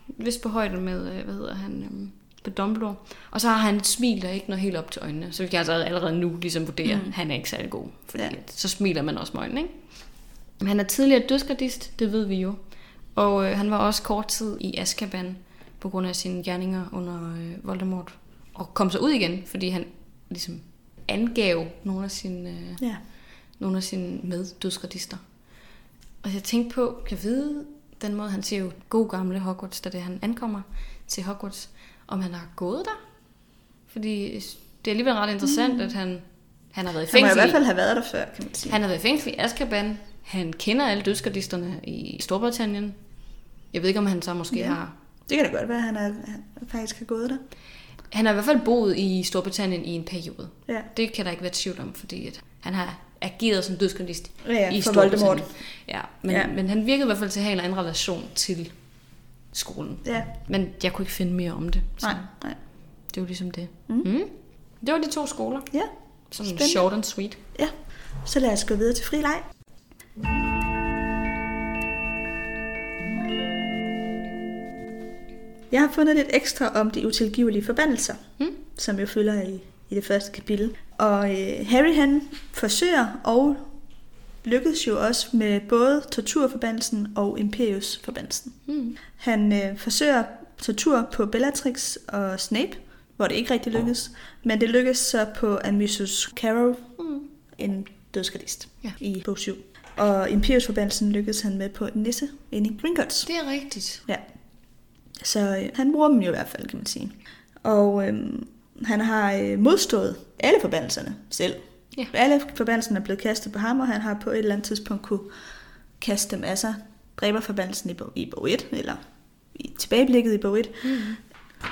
A: Vist på højde med, øh, hvad hedder han, øh, på Dumbledore. Og så har han et smil, der ikke når helt op til øjnene. Så vi kan altså allerede nu ligesom vurdere, mm. han er ikke særlig god. Fordi
B: Ja.
A: så smiler man også med øjnene, ikke? Men han er tidligere dødsgardist, det ved vi jo. Og øh, han var også kort tid i Azkaban på grund af sine gerninger under øh, Voldemort. Og kom så ud igen, fordi han ligesom angav nogle af sine, øh,
B: Ja.
A: nogle af sine meddødsgardister. Og jeg tænkte på, kan jeg vide, den måde han siger jo god gamle Hogwarts, da det han ankommer til Hogwarts, om han har gået der? Fordi det er alligevel ret interessant, mm. at han, han har været i
B: Han må i
A: fængsel.
B: hvert fald have været der før, kan man sige.
A: Han har været i fængsel i Azkaban. Han kender alle dødsgardisterne i Storbritannien. Jeg ved ikke, om han så måske
B: ja.
A: har...
B: Det kan da godt være, at han, er, han faktisk har gået der.
A: Han har i hvert fald boet i Storbritannien i en periode.
B: Ja.
A: Det kan der ikke være tvivl om, fordi at han har ageret som dødsgardist
B: Ja, ja,
A: i
B: for. Voldemort.
A: Ja, men,
B: Ja.
A: men han virkede i hvert fald til at have en anden relation til skolen.
B: Ja,
A: Men jeg kunne ikke finde mere om det. Så
B: nej, nej.
A: det var ligesom det.
B: Mm.
A: Mm. Det var de to skoler.
B: Ja,
A: Sådan
B: Spændende.
A: short and sweet.
B: ja. Så lad os gå videre til fri leg. Jeg har fundet lidt ekstra om de utilgivelige forbandelser,
A: Mm.
B: som jo følger i, i det første kapitel. Og øh, Harry han forsøger og lykkes jo også med både torturforbandelsen og Imperius-forbandelsen.
A: Mm.
B: Han øh, forsøger tortur på Bellatrix og Snape, hvor det ikke rigtig lykkes. Men det lykkes så på Amysus Carroll,
A: Mm.
B: en dødsgardist,
A: Ja.
B: i bog 7. Og Imperius-forbandelsen lykkes han med på en nisse inde i Gringotts.
A: Det er rigtigt.
B: Ja. Så øh, han bruger dem jo i hvert fald, kan man sige. Og øhm, han har øh, modstået alle forbandelserne selv.
A: Ja.
B: Alle forbandelserne er blevet kastet på ham, og han har på et eller andet tidspunkt kunne kaste dem af sig. Dræberforbandelsen i bog, i bog 1, eller i tilbageblikket i bog 1.
A: Mm.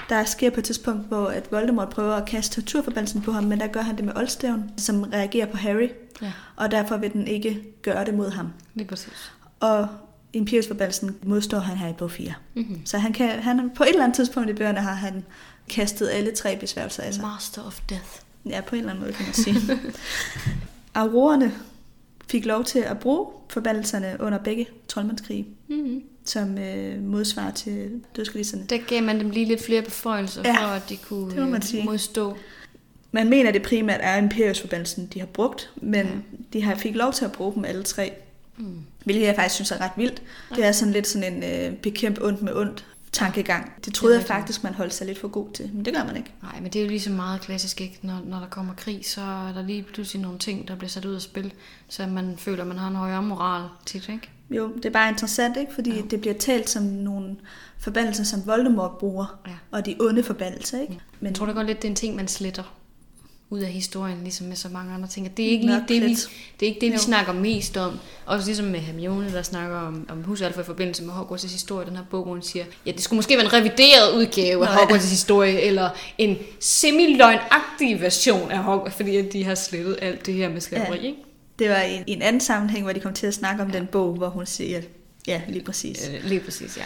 B: Der sker på et tidspunkt, hvor at Voldemort prøver at kaste torturforbandelsen på ham, men der gør han det med oldstaven, som reagerer på Harry,
A: Ja,
B: og derfor vil den ikke gøre det mod ham.
A: lige præcis.
B: Og Imperius-forbandelsen modstår han her i bog 4.
A: Mm-hmm.
B: Så han kan, han, på et eller andet tidspunkt i bøgerne har han kastet alle tre besværgelser af sig.
A: Master of Death.
B: Ja, på en eller anden måde kan man sige. Aurorerne fik lov til at bruge forbandelserne under begge troldmandskrige,
A: Mm-hmm.
B: som øh, modsvar til dødskalisterne.
A: Der gav man dem lige lidt flere beføjelser,
B: Ja,
A: ja, for at de kunne
B: det må man
A: øh,
B: sige.
A: modstå.
B: Man mener, det primært er Imperius-forbandelsen, de har brugt, men
A: Ja.
B: de har fik lov til at bruge dem alle tre.
A: Mm.
B: Hvilket jeg faktisk synes er ret vildt. Det er sådan lidt sådan en øh, bekæmp ondt med ondt tankegang. Det troede
A: Det
B: jeg faktisk, man holdt sig lidt for god til, men det gør man ikke.
A: Nej, men det er jo ligesom meget klassisk, ikke? Når, når der kommer krig, så er der lige pludselig nogle ting, der bliver sat ud af spil, så man føler, man har en højere moral tit, ikke?
B: Jo, det er bare interessant, ikke? Fordi
A: Ja.
B: det bliver talt som nogle forbandelser, som Voldemort bruger,
A: Ja.
B: og de onde forbandelser, ikke?
A: Men jeg tror da godt lidt, det er en ting, man sletter ud af historien, ligesom med så mange andre ting. Det er ikke, lige det, vi, det, er ikke det, vi
B: Jo.
A: snakker mest om. Også ligesom med Hermione, der snakker om, om Husalfa i forbindelse med Hogwarts' historie, den her bog, hvor hun siger, ja, det skulle måske være en revideret udgave af
B: Nå, ja.
A: Hogwarts' historie, eller en semi-løgnagtig version af Hogwarts, fordi de har slettet alt det her med slaveri,
B: Ja.
A: ikke?
B: Det var i en anden sammenhæng, hvor de kom til at snakke om ja. den bog, hvor hun siger, ja, lige præcis.
A: Øh, Lige præcis, ja.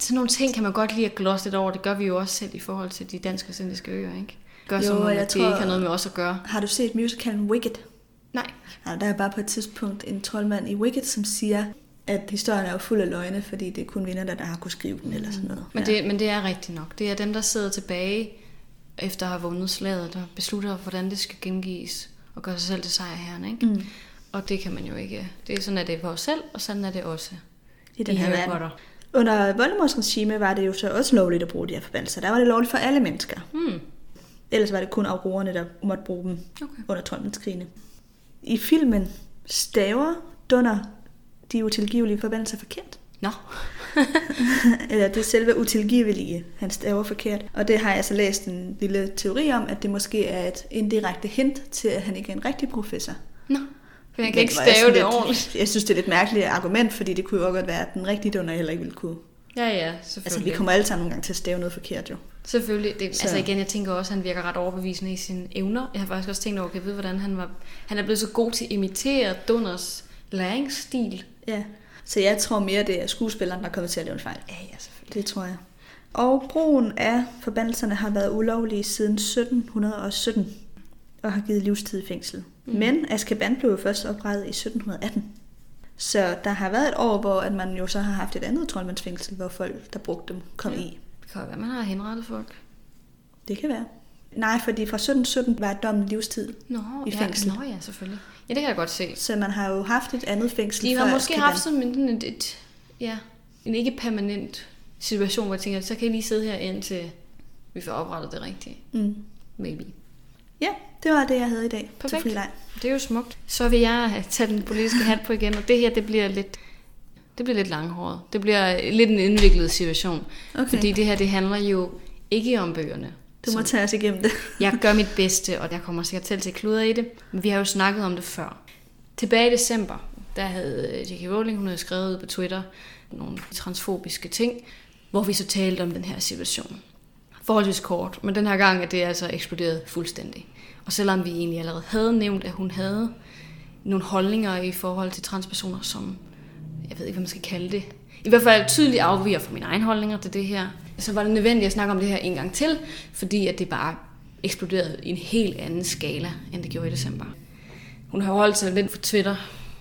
A: Sådan nogle ting kan man godt lide at glosse lidt over. Det gør vi jo også selv i forhold til de danske og sindiske øer, ikke? Gør
B: Jo,
A: som om,
B: jeg
A: det
B: tror-
A: ikke har noget med os at gøre.
B: Har du set musicalen Wicked?
A: Nej.
B: Ja, der er bare på et tidspunkt en troldmand i Wicked, som siger, at historien er jo fuld af løgne, fordi det er kun vinder, der har kunnet skrive den, eller sådan noget.
A: Men, det, men det er rigtigt nok. Det er dem, der sidder tilbage efter at have vundet slaget, der beslutter, hvordan det skal gengives, og gøre sig selv til sejrherren, ikke?
B: Mm.
A: Og det kan man jo ikke. Det er sådan, at det er for os selv, og sådan er det også
B: I den her
A: Harry
B: verden. Under Voldemorts regime var det jo så også lovligt at bruge de her forbandelser. Der var det lovligt for alle mennesker.
A: Hmm.
B: Ellers var det kun aurorerne, der måtte bruge dem
A: Okay.
B: under troldmandskrigene. I filmen staver Dunner de utilgivelige forbandelser forkert.
A: Nå.
B: Eller det er selve utilgivelige, han staver forkert. Og det har jeg så læst en lille teori om, at det måske er et indirekte hint til, at han ikke er en rigtig professor.
A: Nå. Han kan
B: Men
A: ikke
B: jeg
A: stave det
B: lidt-
A: ordentligt.
B: Jeg synes, det er lidt mærkeligt argument, fordi det kunne jo også godt være, at den rigtige donor heller ikke ville kunne.
A: Ja, ja,
B: Altså,
A: selvfølgelig.
B: vi kommer alle sammen nogle gange til at stave noget forkert, jo.
A: Selvfølgelig. Det,
B: Så-
A: altså igen, jeg tænker også, at han virker ret overbevisende i sine evner. Jeg har faktisk også tænkt over, kan jeg vide, hvordan han var... Han er blevet så god til at imitere Dunners læringsstil.
B: Ja. Så jeg tror mere, det er skuespilleren, der er kommet til at lave en fejl.
A: Ja, ja, selvfølgelig.
B: Det tror jeg. Og brugen af forbandelserne har været ulovlige siden 1717 og har givet livstid i fængsel. Mm. Men Azkaban blev jo først oprettet i 1718. Så der har været et år, hvor at man jo så har haft et andet troldmandsfængsel, hvor folk, der brugte dem, kom
A: Ja.
B: i.
A: Kan være, man har henrettet folk.
B: Det kan være. Nej, fordi fra 1717 var dommen livstid.
A: Nå,
B: I
A: ja,
B: fængsel.
A: Nå ja, selvfølgelig. Ja, det kan jeg godt se.
B: Så man har jo haft et andet fængsel
A: De har måske haft sådan en, et, et, ja, en ikke permanent situation, hvor jeg tænker, så kan jeg lige sidde her indtil vi får oprettet det rigtige.
B: Mm.
A: Maybe.
B: Ja, det var det, jeg havde i dag
A: Perfekt. Det er jo smukt. Så vil jeg tage den politiske hat på igen, og det her, det bliver lidt, det bliver lidt langhåret. Det bliver lidt en indviklet situation.
B: Okay.
A: Fordi det her, det handler jo ikke om bøgerne.
B: Du må tage os igennem det.
A: Jeg gør mit bedste, og jeg kommer sikkert til at til kluder i det. Men vi har jo snakket om det før. Tilbage i december, der havde J.K. Rowling, hun havde skrevet ud på Twitter nogle transfobiske ting, hvor vi så talte om den her situation. Forholdsvis kort, men den her gang er det altså eksploderet fuldstændig. Og selvom vi egentlig allerede havde nævnt, at hun havde nogle holdninger i forhold til transpersoner, som jeg ved ikke, hvad man skal kalde det, i hvert fald tydeligt afviger fra mine egne holdninger til det her, så var det nødvendigt at snakke om det her en gang til, fordi at det bare eksploderede i en helt anden skala, end det gjorde i december. Hun har holdt sig lidt for Twitter,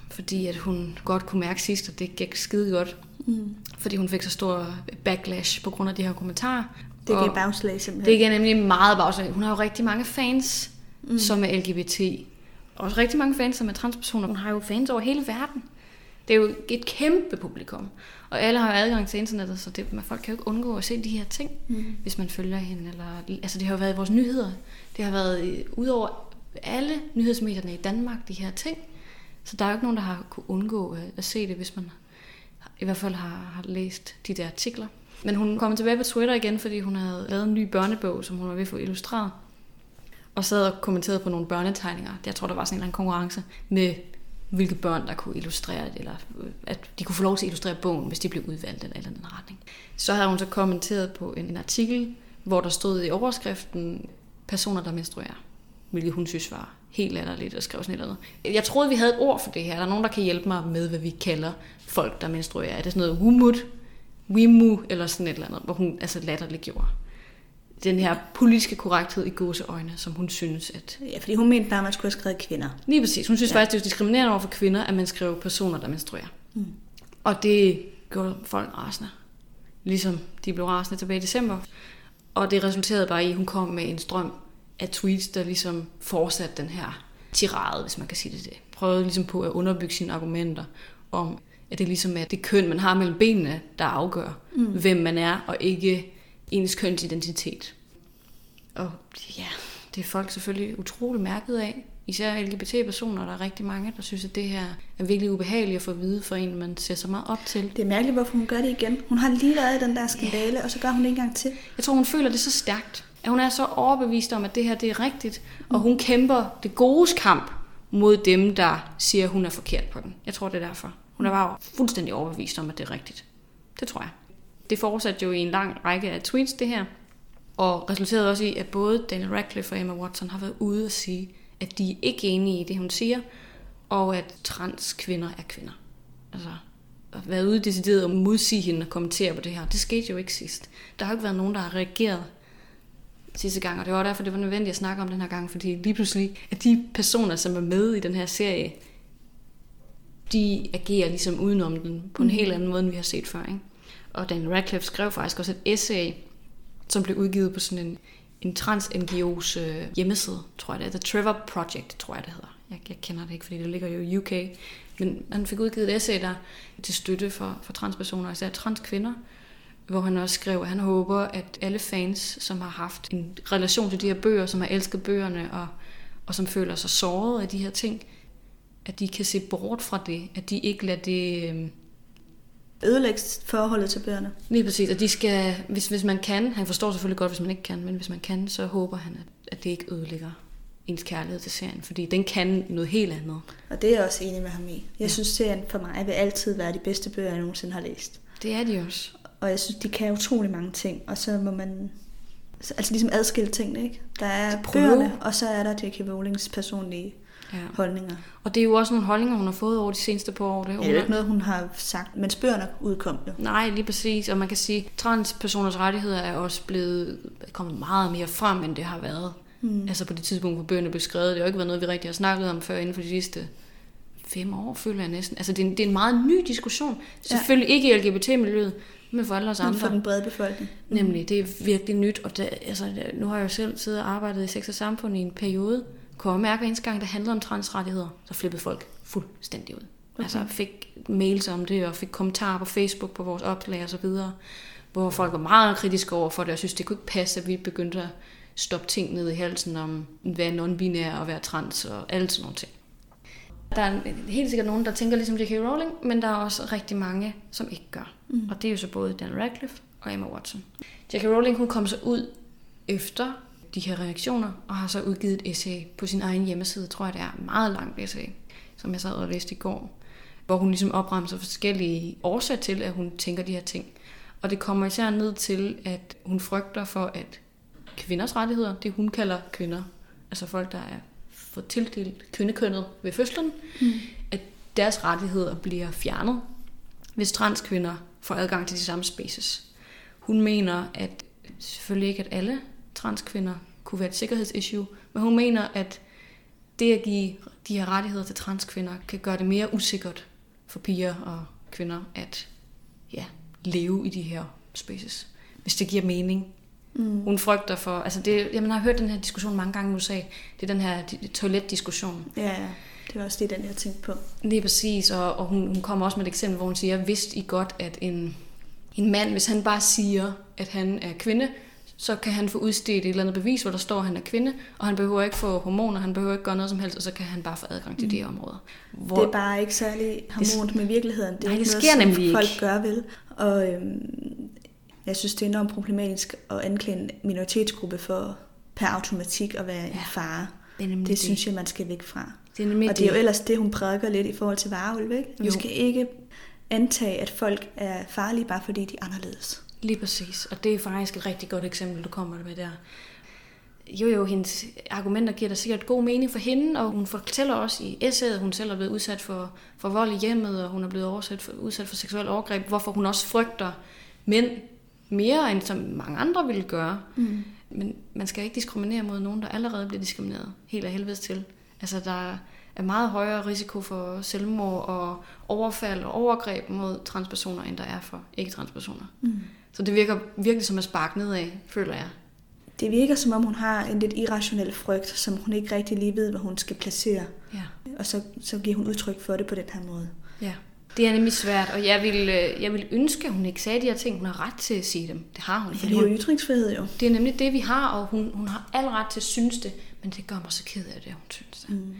A: fordi at hun godt kunne mærke sidst, at det gik skide godt.
B: Mm.
A: Fordi hun fik så stor backlash på grund af de her kommentarer.
B: Det gav bagslag simpelthen.
A: det er nemlig meget bagslag. Hun har jo rigtig mange fans, mm. som er LGBT. Også rigtig mange fans, som er transpersoner. Hun har jo fans over hele verden. Det er jo et kæmpe publikum. Og alle har adgang til internettet, så det, man, folk kan jo ikke undgå at se de her ting,
B: Mm.
A: hvis man følger hende. Eller, altså det har jo været i vores nyheder. Det har været øh, ud over alle nyhedsmedierne i Danmark, de her ting. Så der er jo ikke nogen, der har kunne undgå øh, at se det, hvis man i hvert fald har, har læst de der artikler. Men hun kom tilbage på Twitter igen, fordi hun havde lavet en ny børnebog, som hun var ved at få illustreret. Og sad og kommenterede på nogle børnetegninger. Jeg tror, der var sådan en eller anden konkurrence med, hvilke børn, der kunne illustrere det, eller øh, at de kunne få lov til at illustrere bogen, hvis de blev udvalgt eller eller anden retning. Så havde hun så kommenteret på en, en artikel, hvor der stod i overskriften, personer, der menstruerer. Hvilket hun synes var helt latterligt at skrive sådan et eller andet. Jeg troede, vi havde et ord for det her. Er der nogen, der kan hjælpe mig med, hvad vi kalder folk, der menstruerer? Er det sådan noget wumut, wimu, eller sådan et eller andet, hvor hun altså latterligt gjorde den her politiske korrekthed i gåseøjne, som hun synes, at...
B: Ja, fordi hun mente bare, at man skulle have skrevet kvinder.
A: Lige præcis. Hun synes
B: Ja.
A: faktisk, det er diskriminerende over for kvinder, at man skriver personer, der menstruerer.
B: Mm.
A: Og det gjorde folk rasende. Ligesom de blev rasende tilbage i december. Og det resulterede bare i, at hun kom med en strøm af tweets, der ligesom fortsatte den her tirade, hvis man kan sige det. det. Prøvede ligesom på at underbygge sine argumenter om, at det ligesom er det køn, man har mellem benene, der afgør, mm. hvem man er, og ikke ens kønsidentitet. Og ja, det er folk selvfølgelig utrolig mærket af. Især LGBT-personer, der er rigtig mange, der synes, at det her er virkelig ubehageligt at få at vide for en, man ser så meget op til.
B: Det er mærkeligt, hvorfor hun gør det igen. Hun har lige været i den der skandale, og så gør hun det en gang til.
A: Jeg tror, hun føler det så stærkt, at hun er så overbevist om, at det her det er rigtigt, og hun kæmper det gode kamp mod dem, der siger, at hun er forkert på den. Jeg tror, det er derfor. Hun er bare fuldstændig overbevist om, at det er rigtigt. Det tror jeg. Det fortsatte jo i en lang række af tweets, det her, og resulterede også i, at både Daniel Radcliffe og Emma Watson har været ude og sige, at de er ikke enige i det, hun siger, og at transkvinder er kvinder. Altså, at være ude decideret og modsige hende og kommentere på det her. Det skete jo ikke sidst. Der har jo ikke været nogen, der har reageret sidste gang, og det var derfor, det var nødvendigt at snakke om den her gang, fordi lige pludselig, at de personer, som er med i den her serie, de agerer ligesom udenom den på en
B: Mhm.
A: helt anden måde, end vi har set før. Ikke? Og Daniel Radcliffe skrev faktisk også et essay, som blev udgivet på sådan en, en trans-NGO's øh, hjemmeside, tror jeg det er. The Trevor Project, tror jeg det hedder. Jeg, jeg kender det ikke, fordi det ligger jo i UK. Men han fik udgivet et essay der til støtte for, for transpersoner, især transkvinder, hvor han også skrev, at han håber, at alle fans, som har haft en relation til de her bøger, som har elsket bøgerne, og, og som føler sig såret af de her ting, at de kan se bort fra det, at de ikke lader det... Øhm,
B: Ødelægge forholdet til bøgerne.
A: Lige præcis, og de skal, hvis, hvis man kan, han forstår selvfølgelig godt, hvis man ikke kan, men hvis man kan, så håber han, at, at det ikke ødelægger ens kærlighed til serien, fordi den kan noget helt andet.
B: Og det er jeg også enig med ham i. Jeg ja. synes, serien for mig vil altid være de bedste bøger, jeg nogensinde har læst.
A: Det er de også.
B: Og jeg synes, de kan utrolig mange ting, og så må man altså ligesom adskille tingene, ikke? Der er bøgerne, og så er der J.K. Rowlings personlige ja. holdninger.
A: Og det er jo også nogle holdninger, hun har fået over de seneste par år.
B: Det, er jo ikke noget, hun har sagt, men bøgerne udkom jo.
A: Nej, lige præcis. Og man kan sige, at transpersoners rettigheder er også blevet kommet meget mere frem, end det har været. Mm. Altså på det tidspunkt, hvor bøgerne blev skrevet. Det har jo ikke været noget, vi rigtig har snakket om før inden for de sidste fem år, føler jeg næsten. Altså det er en, det er en meget ny diskussion. Selvfølgelig ja. ikke i LGBT-miljøet, men for alle os andre.
B: Men for den brede befolkning.
A: Mm. Nemlig, det er virkelig nyt. Og det, altså, nu har jeg jo selv siddet og arbejdet i sex og samfund i en periode. Kunne jeg mærke, at eneste gang, der handlede om transrettigheder, så flippede folk fuldstændig ud. Okay. Altså fik mails om det, og fik kommentarer på Facebook på vores opslag og så videre, hvor folk var meget kritiske over for det, og synes, det kunne ikke passe, at vi begyndte at stoppe ting ned i halsen om, at være non-binær og være trans og alle sådan nogle ting. Der er helt sikkert nogen, der tænker ligesom J.K. Rowling, men der er også rigtig mange, som ikke gør. Mm. Og det er jo så både Dan Radcliffe og Emma Watson. J.K. Rowling hun kom så ud efter de her reaktioner, og har så udgivet et essay på sin egen hjemmeside, tror jeg det er, meget langt essay, som jeg sad og læste i går, hvor hun ligesom opremser forskellige årsager til, at hun tænker de her ting. Og det kommer især ned til, at hun frygter for, at kvinders rettigheder, det hun kalder kvinder, altså folk, der er fået tildelt kvindekønnet ved fødslen, mm. at deres rettigheder bliver fjernet, hvis transkvinder får adgang til de samme spaces. Hun mener, at selvfølgelig ikke, at alle transkvinder kunne være et sikkerhedsissue, men hun mener, at det at give de her rettigheder til transkvinder kan gøre det mere usikkert for piger og kvinder at ja, leve i de her spaces, hvis det giver mening. Mm. Hun frygter for, altså det, jamen, jeg har hørt den her diskussion mange gange i USA, det er den her toiletdiskussion.
B: Ja, ja. Det var også det, den jeg tænkte på.
A: Lige præcis, og, og hun, hun kommer også med et eksempel, hvor hun siger, vidste I godt, at en, en mand, hvis han bare siger, at han er kvinde, så kan han få udstedt et eller andet bevis, hvor der står, at han er kvinde, og han behøver ikke få hormoner, han behøver ikke gøre noget som helst, og så kan han bare få adgang til mm. de områder.
B: Hvor det er bare ikke særlig harmonisk med virkeligheden.
A: Det er nej,
B: det
A: sker noget, nemlig
B: folk
A: ikke.
B: gør vel. Og øhm, jeg synes, det er enormt problematisk at anklage en minoritetsgruppe for per automatik at være ja, en fare. Det, det, det synes jeg, man skal væk fra. Det er og det er jo ellers det, hun prædiker lidt i forhold til vareulv, ikke? Vi skal ikke antage, at folk er farlige, bare fordi de er anderledes.
A: Lige præcis, og det er faktisk et rigtig godt eksempel, du kommer med der. Jo, jo, hendes argumenter giver da sikkert god mening for hende, og hun fortæller også i essayet, at hun selv er blevet udsat for, for vold i hjemmet, og hun er blevet udsat for, udsat for seksuel overgreb, hvorfor hun også frygter mænd mere, end som mange andre ville gøre. Mm. Men man skal ikke diskriminere mod nogen, der allerede bliver diskrimineret helt af helvede til. Altså, der er meget højere risiko for selvmord og overfald og overgreb mod transpersoner, end der er for ikke-transpersoner. Mm. Så det virker virkelig som at sparke nedad, føler jeg.
B: Det virker som om, hun har en lidt irrationel frygt, som hun ikke rigtig lige ved, hvad hun skal placere. Ja. Og så, så giver hun udtryk for det på den her måde.
A: Ja. Det er nemlig svært, og jeg vil, øh, jeg vil ønske, at hun ikke sagde de her ting. Hun har ret til at sige dem. Det har hun.
B: Ja, det er jo ytringsfrihed jo.
A: Det er nemlig det, vi har, og hun, hun har al ret til at synes det, men det gør mig så ked af det, hun synes det. Mm.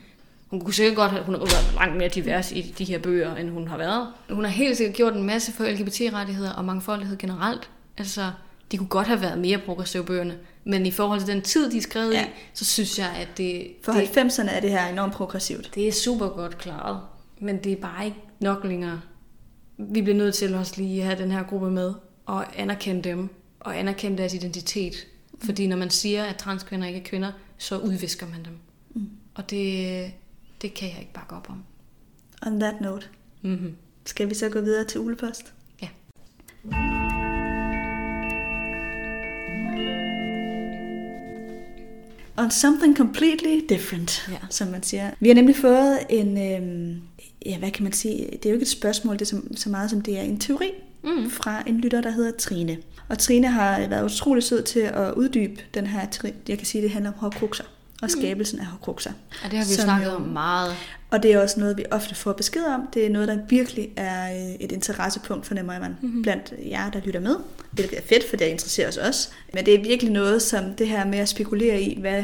A: Hun kunne sikkert godt have, hun har været langt mere divers i de her bøger, end hun har været. Hun har helt sikkert gjort en masse for LGBT-rettigheder og mangfoldighed generelt. Altså, de kunne godt have været mere progressive bøgerne, men i forhold til den tid, de er skrevet ja. i, så synes jeg, at det...
B: For
A: det,
B: 90'erne er det her enormt progressivt.
A: Det er super godt klaret, men det er bare ikke nok længere. Vi bliver nødt til også lige at have den her gruppe med, og anerkende dem, og anerkende deres identitet. Mm. Fordi når man siger, at transkvinder ikke er kvinder, så udvisker man dem. Mm. Og det, det kan jeg ikke bakke op om.
B: On that note, mm-hmm. skal vi så gå videre til ulepost?
A: Ja.
B: On something completely different, ja. som man siger. Vi har nemlig fået en, øhm, ja, hvad kan man sige, det er jo ikke et spørgsmål, det er så, så meget som det er en teori mm. fra en lytter, der hedder Trine. Og Trine har været utrolig sød til at uddybe den her teori. Jeg kan sige, det handler om hårdkrukser og skabelsen af horcruxer.
A: Ja, det har vi jo snakket om meget.
B: Og det er også noget, vi ofte får besked om. Det er noget, der virkelig er øh, et interessepunkt, fornemmer man, mm-hmm. blandt jer, der lytter med. Hvilket er fedt, for det interesserer os også. Men det er virkelig noget, som det her med at spekulere i, hvad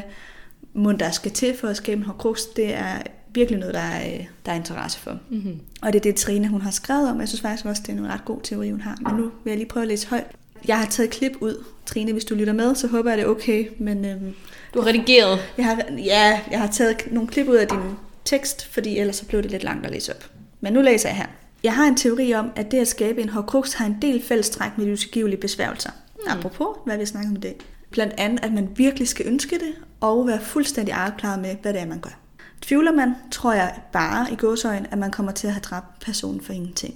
B: mund der skal til for at skabe en horcrux, det er virkelig noget, der er, øh, der er interesse for. Mm-hmm. Og det er det, Trine hun har skrevet om. Jeg synes faktisk også, det er en ret god teori, hun har. Men nu vil jeg lige prøve at læse højt. Jeg har taget klip ud. Trine, hvis du lytter med, så håber jeg, det er okay. Men, øhm,
A: Du har redigeret.
B: jeg har, ja, jeg har taget nogle klip ud af din tekst, fordi ellers så blev det lidt langt at læse op. Men nu læser jeg her. Jeg har en teori om, at det at skabe en horcrux har en del fællestræk med de utilgivelige besværgelser. Mm. Apropos, hvad vi snakker om i dag. Blandt andet, at man virkelig skal ønske det, og være fuldstændig afklaret med, hvad det er, man gør. Tvivler man, tror jeg bare i gåsøjen, at man kommer til at have dræbt personen for ingenting.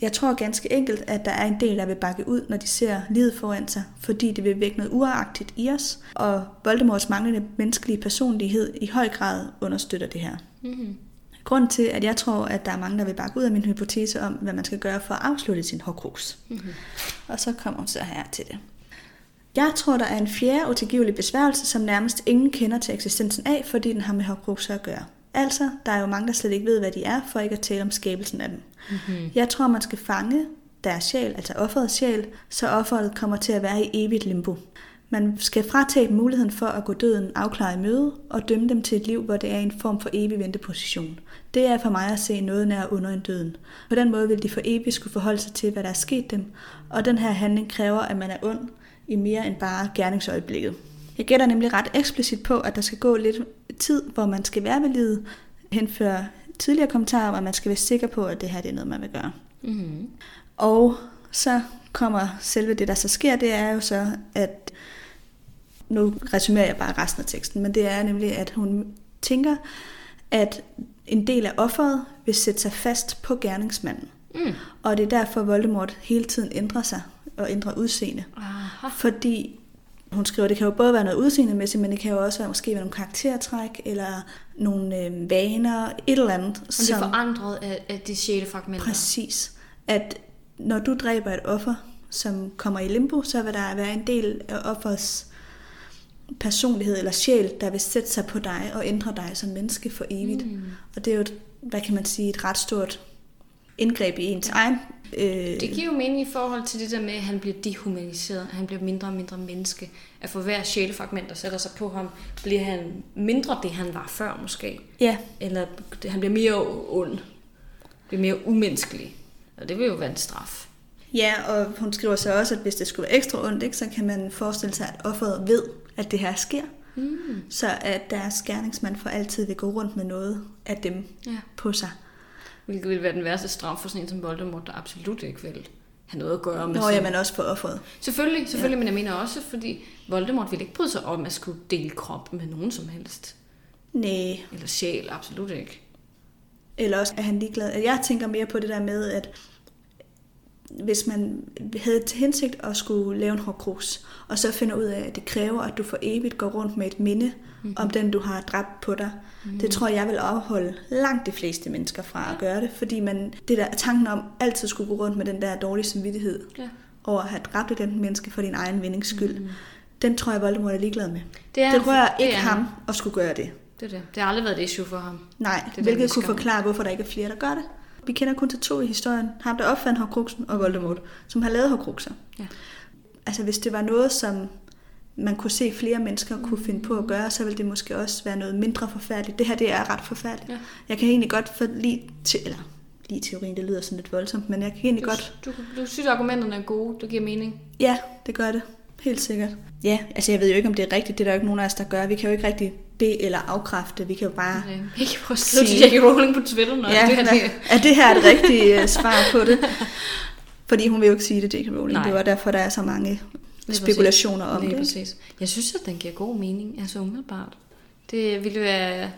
B: Jeg tror ganske enkelt, at der er en del, der vil bakke ud, når de ser livet foran sig, fordi det vil vække noget uagtigt i os, og Voldemorts manglende menneskelige personlighed i høj grad understøtter det her.
A: Mm-hmm.
B: Grund til, at jeg tror, at der er mange, der vil bakke ud af min hypotese om, hvad man skal gøre for at afslutte sin horcrux.
A: Mm-hmm.
B: Og så kommer hun så her til det. Jeg tror, der er en fjerde utilgivelig besværgelse, som nærmest ingen kender til eksistensen af, fordi den har med horcruxer at gøre. Altså, der er jo mange, der slet ikke ved, hvad de er, for ikke at tale om skabelsen af dem.
A: Mm-hmm.
B: Jeg tror, man skal fange deres sjæl, altså offerets sjæl, så offeret kommer til at være i evigt limbo. Man skal fratage dem muligheden for at gå døden afklaret i møde og dømme dem til et liv, hvor det er en form for evig venteposition. Det er for mig at se noget nær under en døden. På den måde vil de for evigt skulle forholde sig til, hvad der er sket dem, og den her handling kræver, at man er ond i mere end bare gerningsøjeblikket. Jeg gætter nemlig ret eksplicit på, at der skal gå lidt tid, hvor man skal være ved livet, henføre tidligere kommentarer om, at man skal være sikker på, at det her det er noget, man vil gøre.
A: Mm-hmm.
B: Og så kommer selve det, der så sker, det er jo så, at nu resumerer jeg bare resten af teksten, men det er nemlig, at hun tænker, at en del af offeret vil sætte sig fast på gerningsmanden.
A: Mm.
B: Og det er derfor, Voldemort hele tiden ændrer sig og ændrer udseende.
A: Aha.
B: Fordi hun skriver, det kan jo både være noget udseendemæssigt, men det kan jo også være måske være nogle karaktertræk, eller nogle øh, vaner, et eller andet.
A: Og det er forandret af, af de sjælefragmenter.
B: Præcis. At når du dræber et offer, som kommer i limbo, så vil der være en del af offers personlighed eller sjæl, der vil sætte sig på dig og ændre dig som menneske for evigt. Mm. Og det er jo, et, hvad kan man sige, et ret stort indgreb i ens egen... Øh,
A: Det giver jo mening i forhold til det der med, at han bliver dehumaniseret, han bliver mindre og mindre menneske. At for hver sjælefragment, der sætter sig på ham, bliver han mindre det, han var før måske.
B: ja,
A: Eller han bliver mere ond. Bliver mere umenneskelig. Og det vil jo være en straf.
B: ja, og hun skriver så også, at hvis det skulle være ekstra ondt, ikke, så kan man forestille sig, at offeret ved, at det her sker.
A: Mm.
B: Så at deres gerningsmand for altid vil gå rundt med noget af dem
A: Ja.
B: på sig.
A: Hvilket ville være den værste straf for sådan en som Voldemort, der absolut ikke vil have noget at gøre med
B: Nå,
A: sådan-
B: jamen også for offeret.
A: Selvfølgelig, selvfølgelig, ja. men jeg mener også, fordi Voldemort ville ikke bryde sig om at skulle dele krop med nogen som helst.
B: Nej,
A: Eller sjæl, absolut ikke.
B: Eller også er han ligeglad. Jeg tænker mere på det der med, at hvis man havde til hensigt at skulle lave en horcrux, og så finder ud af, at det kræver, at du for evigt går rundt med et minde mm-hmm. om den, du har dræbt på dig. Mm-hmm. Det tror jeg vil afholde langt de fleste mennesker fra at gøre det, fordi man, det der tanken om altid skulle gå rundt med den der dårlige samvittighed
A: Ja.
B: over at have dræbt den menneske for din egen vindings skyld, mm-hmm. den tror jeg, Voldemort er ligeglad med.
A: Det, er
B: Det rører
A: det
B: ikke
A: er
B: ham at skulle gøre det.
A: Det er det. Det har aldrig været et issue for ham.
B: Nej,
A: Det
B: hvilket kunne forklare, hvorfor der ikke er flere, der gør det. Vi kender kun til to i historien. Ham, der opfandt Horcruxen, og Voldemort, som har lavet Horcruxer.
A: Ja.
B: Altså, hvis det var noget, som man kunne se flere mennesker kunne finde på at gøre, så ville det måske også være noget mindre forfærdeligt. Det her, det er ret forfærdeligt.
A: Ja.
B: Jeg kan egentlig godt for lige til, eller lige teorien, det lyder sådan lidt voldsomt, men jeg kan egentlig
A: Du,
B: godt,
A: du, du synes, at argumenterne er gode. Det giver mening.
B: ja, det gør det. Helt sikkert. Ja, altså jeg ved jo ikke, om det er rigtigt. Det er der jo ikke nogen af os, der gør. Vi kan jo ikke rigtig be eller afkræfte. Vi kan jo bare
A: Okay. Jeg kan prøve at skrive til
B: Sige-
A: Jackie Rowling på Twitter, når
B: ja,
A: det her det,
B: er det her et rigtigt øh, svar på det? Fordi hun vil jo ikke sige det, J.K. Rowling.
A: Nej.
B: Det var derfor, der er så mange
A: Lige
B: spekulationer
A: præcis.
B: om
A: Lige
B: det.
A: præcis. Jeg synes, at den giver god mening, altså umiddelbart. Det ville være,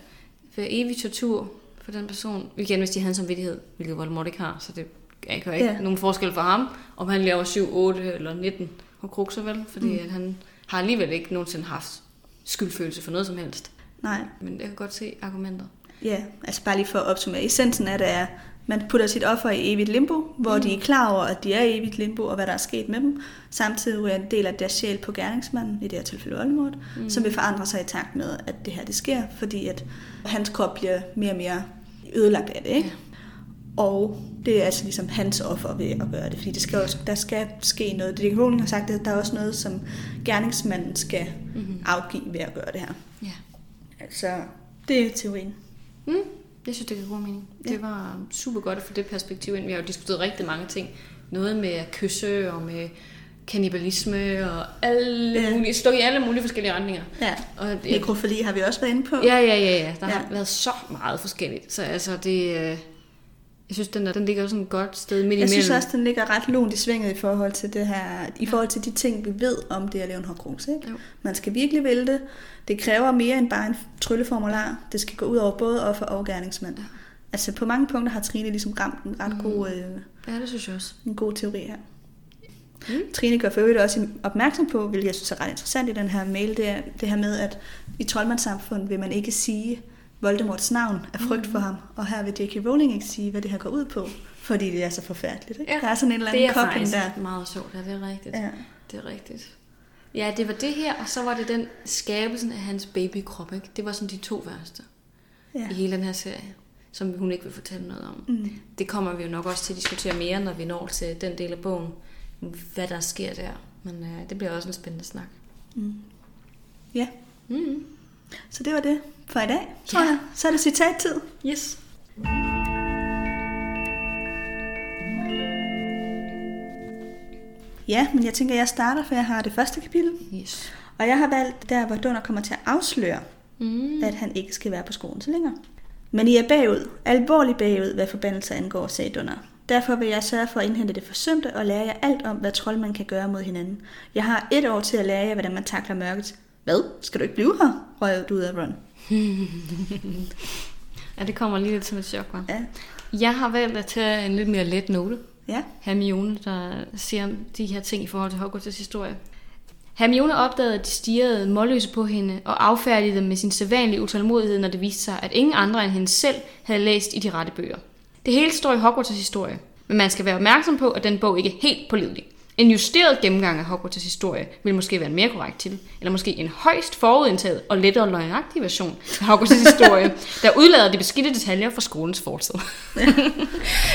A: være evig tortur for den person. Igen, hvis de havde en samvittighed, hvilket Voldemort ikke har, så det er ikke, ikke
B: Ja.
A: nogen forskel for ham, om han laver 7, 8 eller 19 horcruxer vel, fordi mm. at han har alligevel ikke nogensinde haft skyldfølelse for noget som helst.
B: Nej,
A: Men jeg kan godt se argumentet.
B: ja, altså bare lige for at opsummere. Essensen er, man putter sit offer i evigt limbo, hvor mm. de er klar over, at de er i evigt limbo, og hvad der er sket med dem. Samtidig er en del af deres sjæl på gerningsmanden, i det her tilfælde Voldemort, mm. som vil forandre sig i takt med, at det her det sker, fordi at hans krop bliver mere og mere ødelagt af det. Ikke? Og det er altså ligesom hans offer ved at gøre det, fordi det skal også, der skal ske noget. Det Rowling har sagt, at der er også noget, som gerningsmanden skal
A: Mm-hmm.
B: afgive ved at gøre det her.
A: Ja.
B: Altså, det er teorien.
A: Mm, jeg synes, det giver god mening.
B: Ja.
A: Det var super godt at få det perspektiv ind. Vi har jo diskuteret rigtig mange ting. Noget med at kysse og med kannibalisme og alle
B: Ja.
A: mulige, stå i alle mulige forskellige retninger.
B: Ja.
A: Og det,
B: Nekrofili har vi også været inde på.
A: ja, ja, ja, ja. Der ja.
B: Ja.
A: har været så meget forskelligt. Så altså, det... Jeg synes, den, der, den ligger sådan et godt sted midt
B: Jeg
A: imellem.
B: synes også, den ligger ret lunt i svinget i forhold til det her, i forhold til de ting, vi ved om det at lave en horcrux. Ikke?
A: Jo.
B: Man skal virkelig vælge det. Det kræver mere end bare en trylleformular. Det skal gå ud over både offer og gerningsmand.
A: Ja.
B: Altså på mange punkter har Trine ligesom ramt en ret god, øh,
A: Ja, det synes jeg også.
B: en god teori her.
A: Mm.
B: Trine gør for øvrigt også opmærksom på, hvilket jeg synes er ret interessant i den her mail, det er det her med, at i troldmandssamfund vil man ikke sige Voldemorts navn af frygt for ham, og her vil J.K. Rowling ikke sige, hvad det her går ud på, fordi det er så forfærdeligt. Ikke?
A: Ja,
B: Der er sådan en eller
A: Det
B: anden
A: er
B: kobling
A: faktisk
B: der.
A: meget sjovt, ja, det er rigtigt.
B: Ja.
A: Det er rigtigt. Ja, det var det her, og så var det den skabelsen af hans babykrop, ikke? Det var sådan de to værste
B: Ja.
A: i hele den her serie, som hun ikke vil fortælle noget om.
B: Mm.
A: Det kommer vi jo nok også til at diskutere mere, når vi når til den del af bogen, hvad der sker der. Men øh, det bliver også en spændende snak.
B: Mm. Ja,
A: Mm.
B: Så det var det for i dag, tror
A: Ja.
B: jeg. Så er det citattid.
A: Yes.
B: Ja, men jeg tænker, jeg starter, for jeg har det første kapitel.
A: Yes.
B: Og jeg har valgt der, hvor Dunder kommer til at afsløre,
A: Mm.
B: at han ikke skal være på skolen så længere. Men I er bagud, alvorligt bagud, hvad forbandelser angår, sagde Dunner. Derfor vil jeg sørge for at indhente det forsømte og lære jer alt om, hvad troldmænd kan gøre mod hinanden. Jeg har et år til at lære jer, hvordan man takler mørket. Hvad? Skal du ikke blive her? røg du ud af Ron.
A: Ja, det kommer lige lidt som et chok, hva'?
B: Ja.
A: Jeg har valgt at tage en lidt mere let note.
B: Ja.
A: Hermione, der siger de her ting i forhold til Hogwarts' historie. Hermione opdagede, at de stirrede målløse på hende og affærdigede dem med sin sædvanlige utålmodighed, når det viste sig, at ingen andre end hende selv havde læst i de rette bøger. Det hele står i Hogwarts' historie, men man skal være opmærksom på, at den bog ikke er helt pålidelig. En justeret gennemgang af Hogwarts' historie vil måske være en mere korrekt til, eller måske en højst forudindtaget og lettere løgnagtig version af Hogwarts' historie, der udlader de beskidte detaljer fra skolens fortid.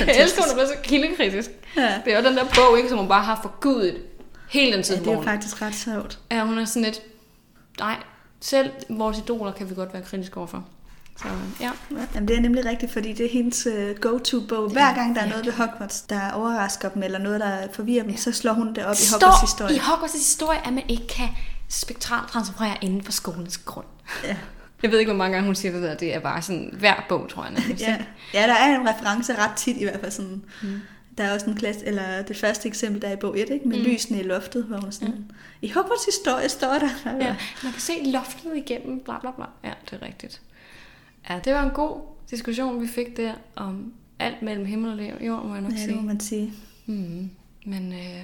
A: Jeg elsker, at bliver så kildekritisk.
B: Ja.
A: Det er jo den der bog, ikke, som hun bare har forgudet hele den tid
B: ja, det er jo faktisk ret sjovt.
A: Ja, hun er sådan lidt... Nej, selv vores idoler kan vi godt være kritiske overfor. Så ja.
B: Jamen, det er nemlig rigtigt, fordi det er hendes uh, go-to-bog. Hver gang der er noget ved Hogwarts, der overrasker dem, eller noget, der forvirrer dem, så slår hun det op i Hogwarts
A: Står
B: historie.
A: i Hogwarts historie, at man ikke kan spektralt transferere inden for skolens grund.
B: Ja.
A: Jeg ved ikke, hvor mange gange hun siger det der. Det er bare sådan hver bog, tror jeg. nærmest,
B: Ja. ja, der er en reference ret tit i hvert fald sådan. Mm. Der er også en klasse, eller det første eksempel, der er i bog 1, ikke? med mm. lysene i loftet, hvor hun sådan, mm. i Hogwarts historie står der.
A: Ja, man kan se loftet igennem, bla bla bla. Ja, det er rigtigt. Ja, det var en god diskussion, vi fik der om alt mellem himmel og jord, må jeg nok
B: ja, det
A: sige.
B: må man sige.
A: Mm. Men øh,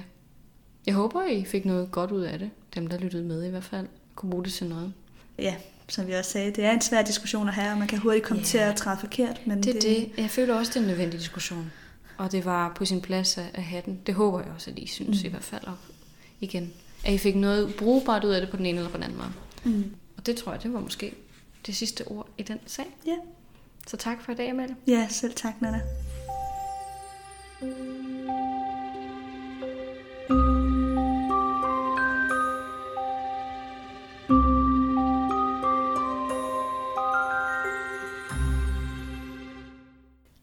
A: jeg håber, I fik noget godt ud af det. Dem, der lyttede med i hvert fald. Kunne bruge det til noget.
B: Ja, som vi også sagde, det er en svær diskussion at have, og man kan hurtigt komme
A: Ja.
B: til at træde forkert. Men
A: Det er det. Jeg føler også, det er en nødvendig diskussion. Og det var på sin plads at at have den. Det håber jeg også, at I synes mm. i hvert fald. Og igen, at I fik noget brugbart ud af det på den ene eller på den anden måde.
B: Mm.
A: Og det tror jeg, det var måske det sidste ord i den sag.
B: Ja.
A: Så tak for i dag, Mette.
B: Ja, selv tak, Nana. thank you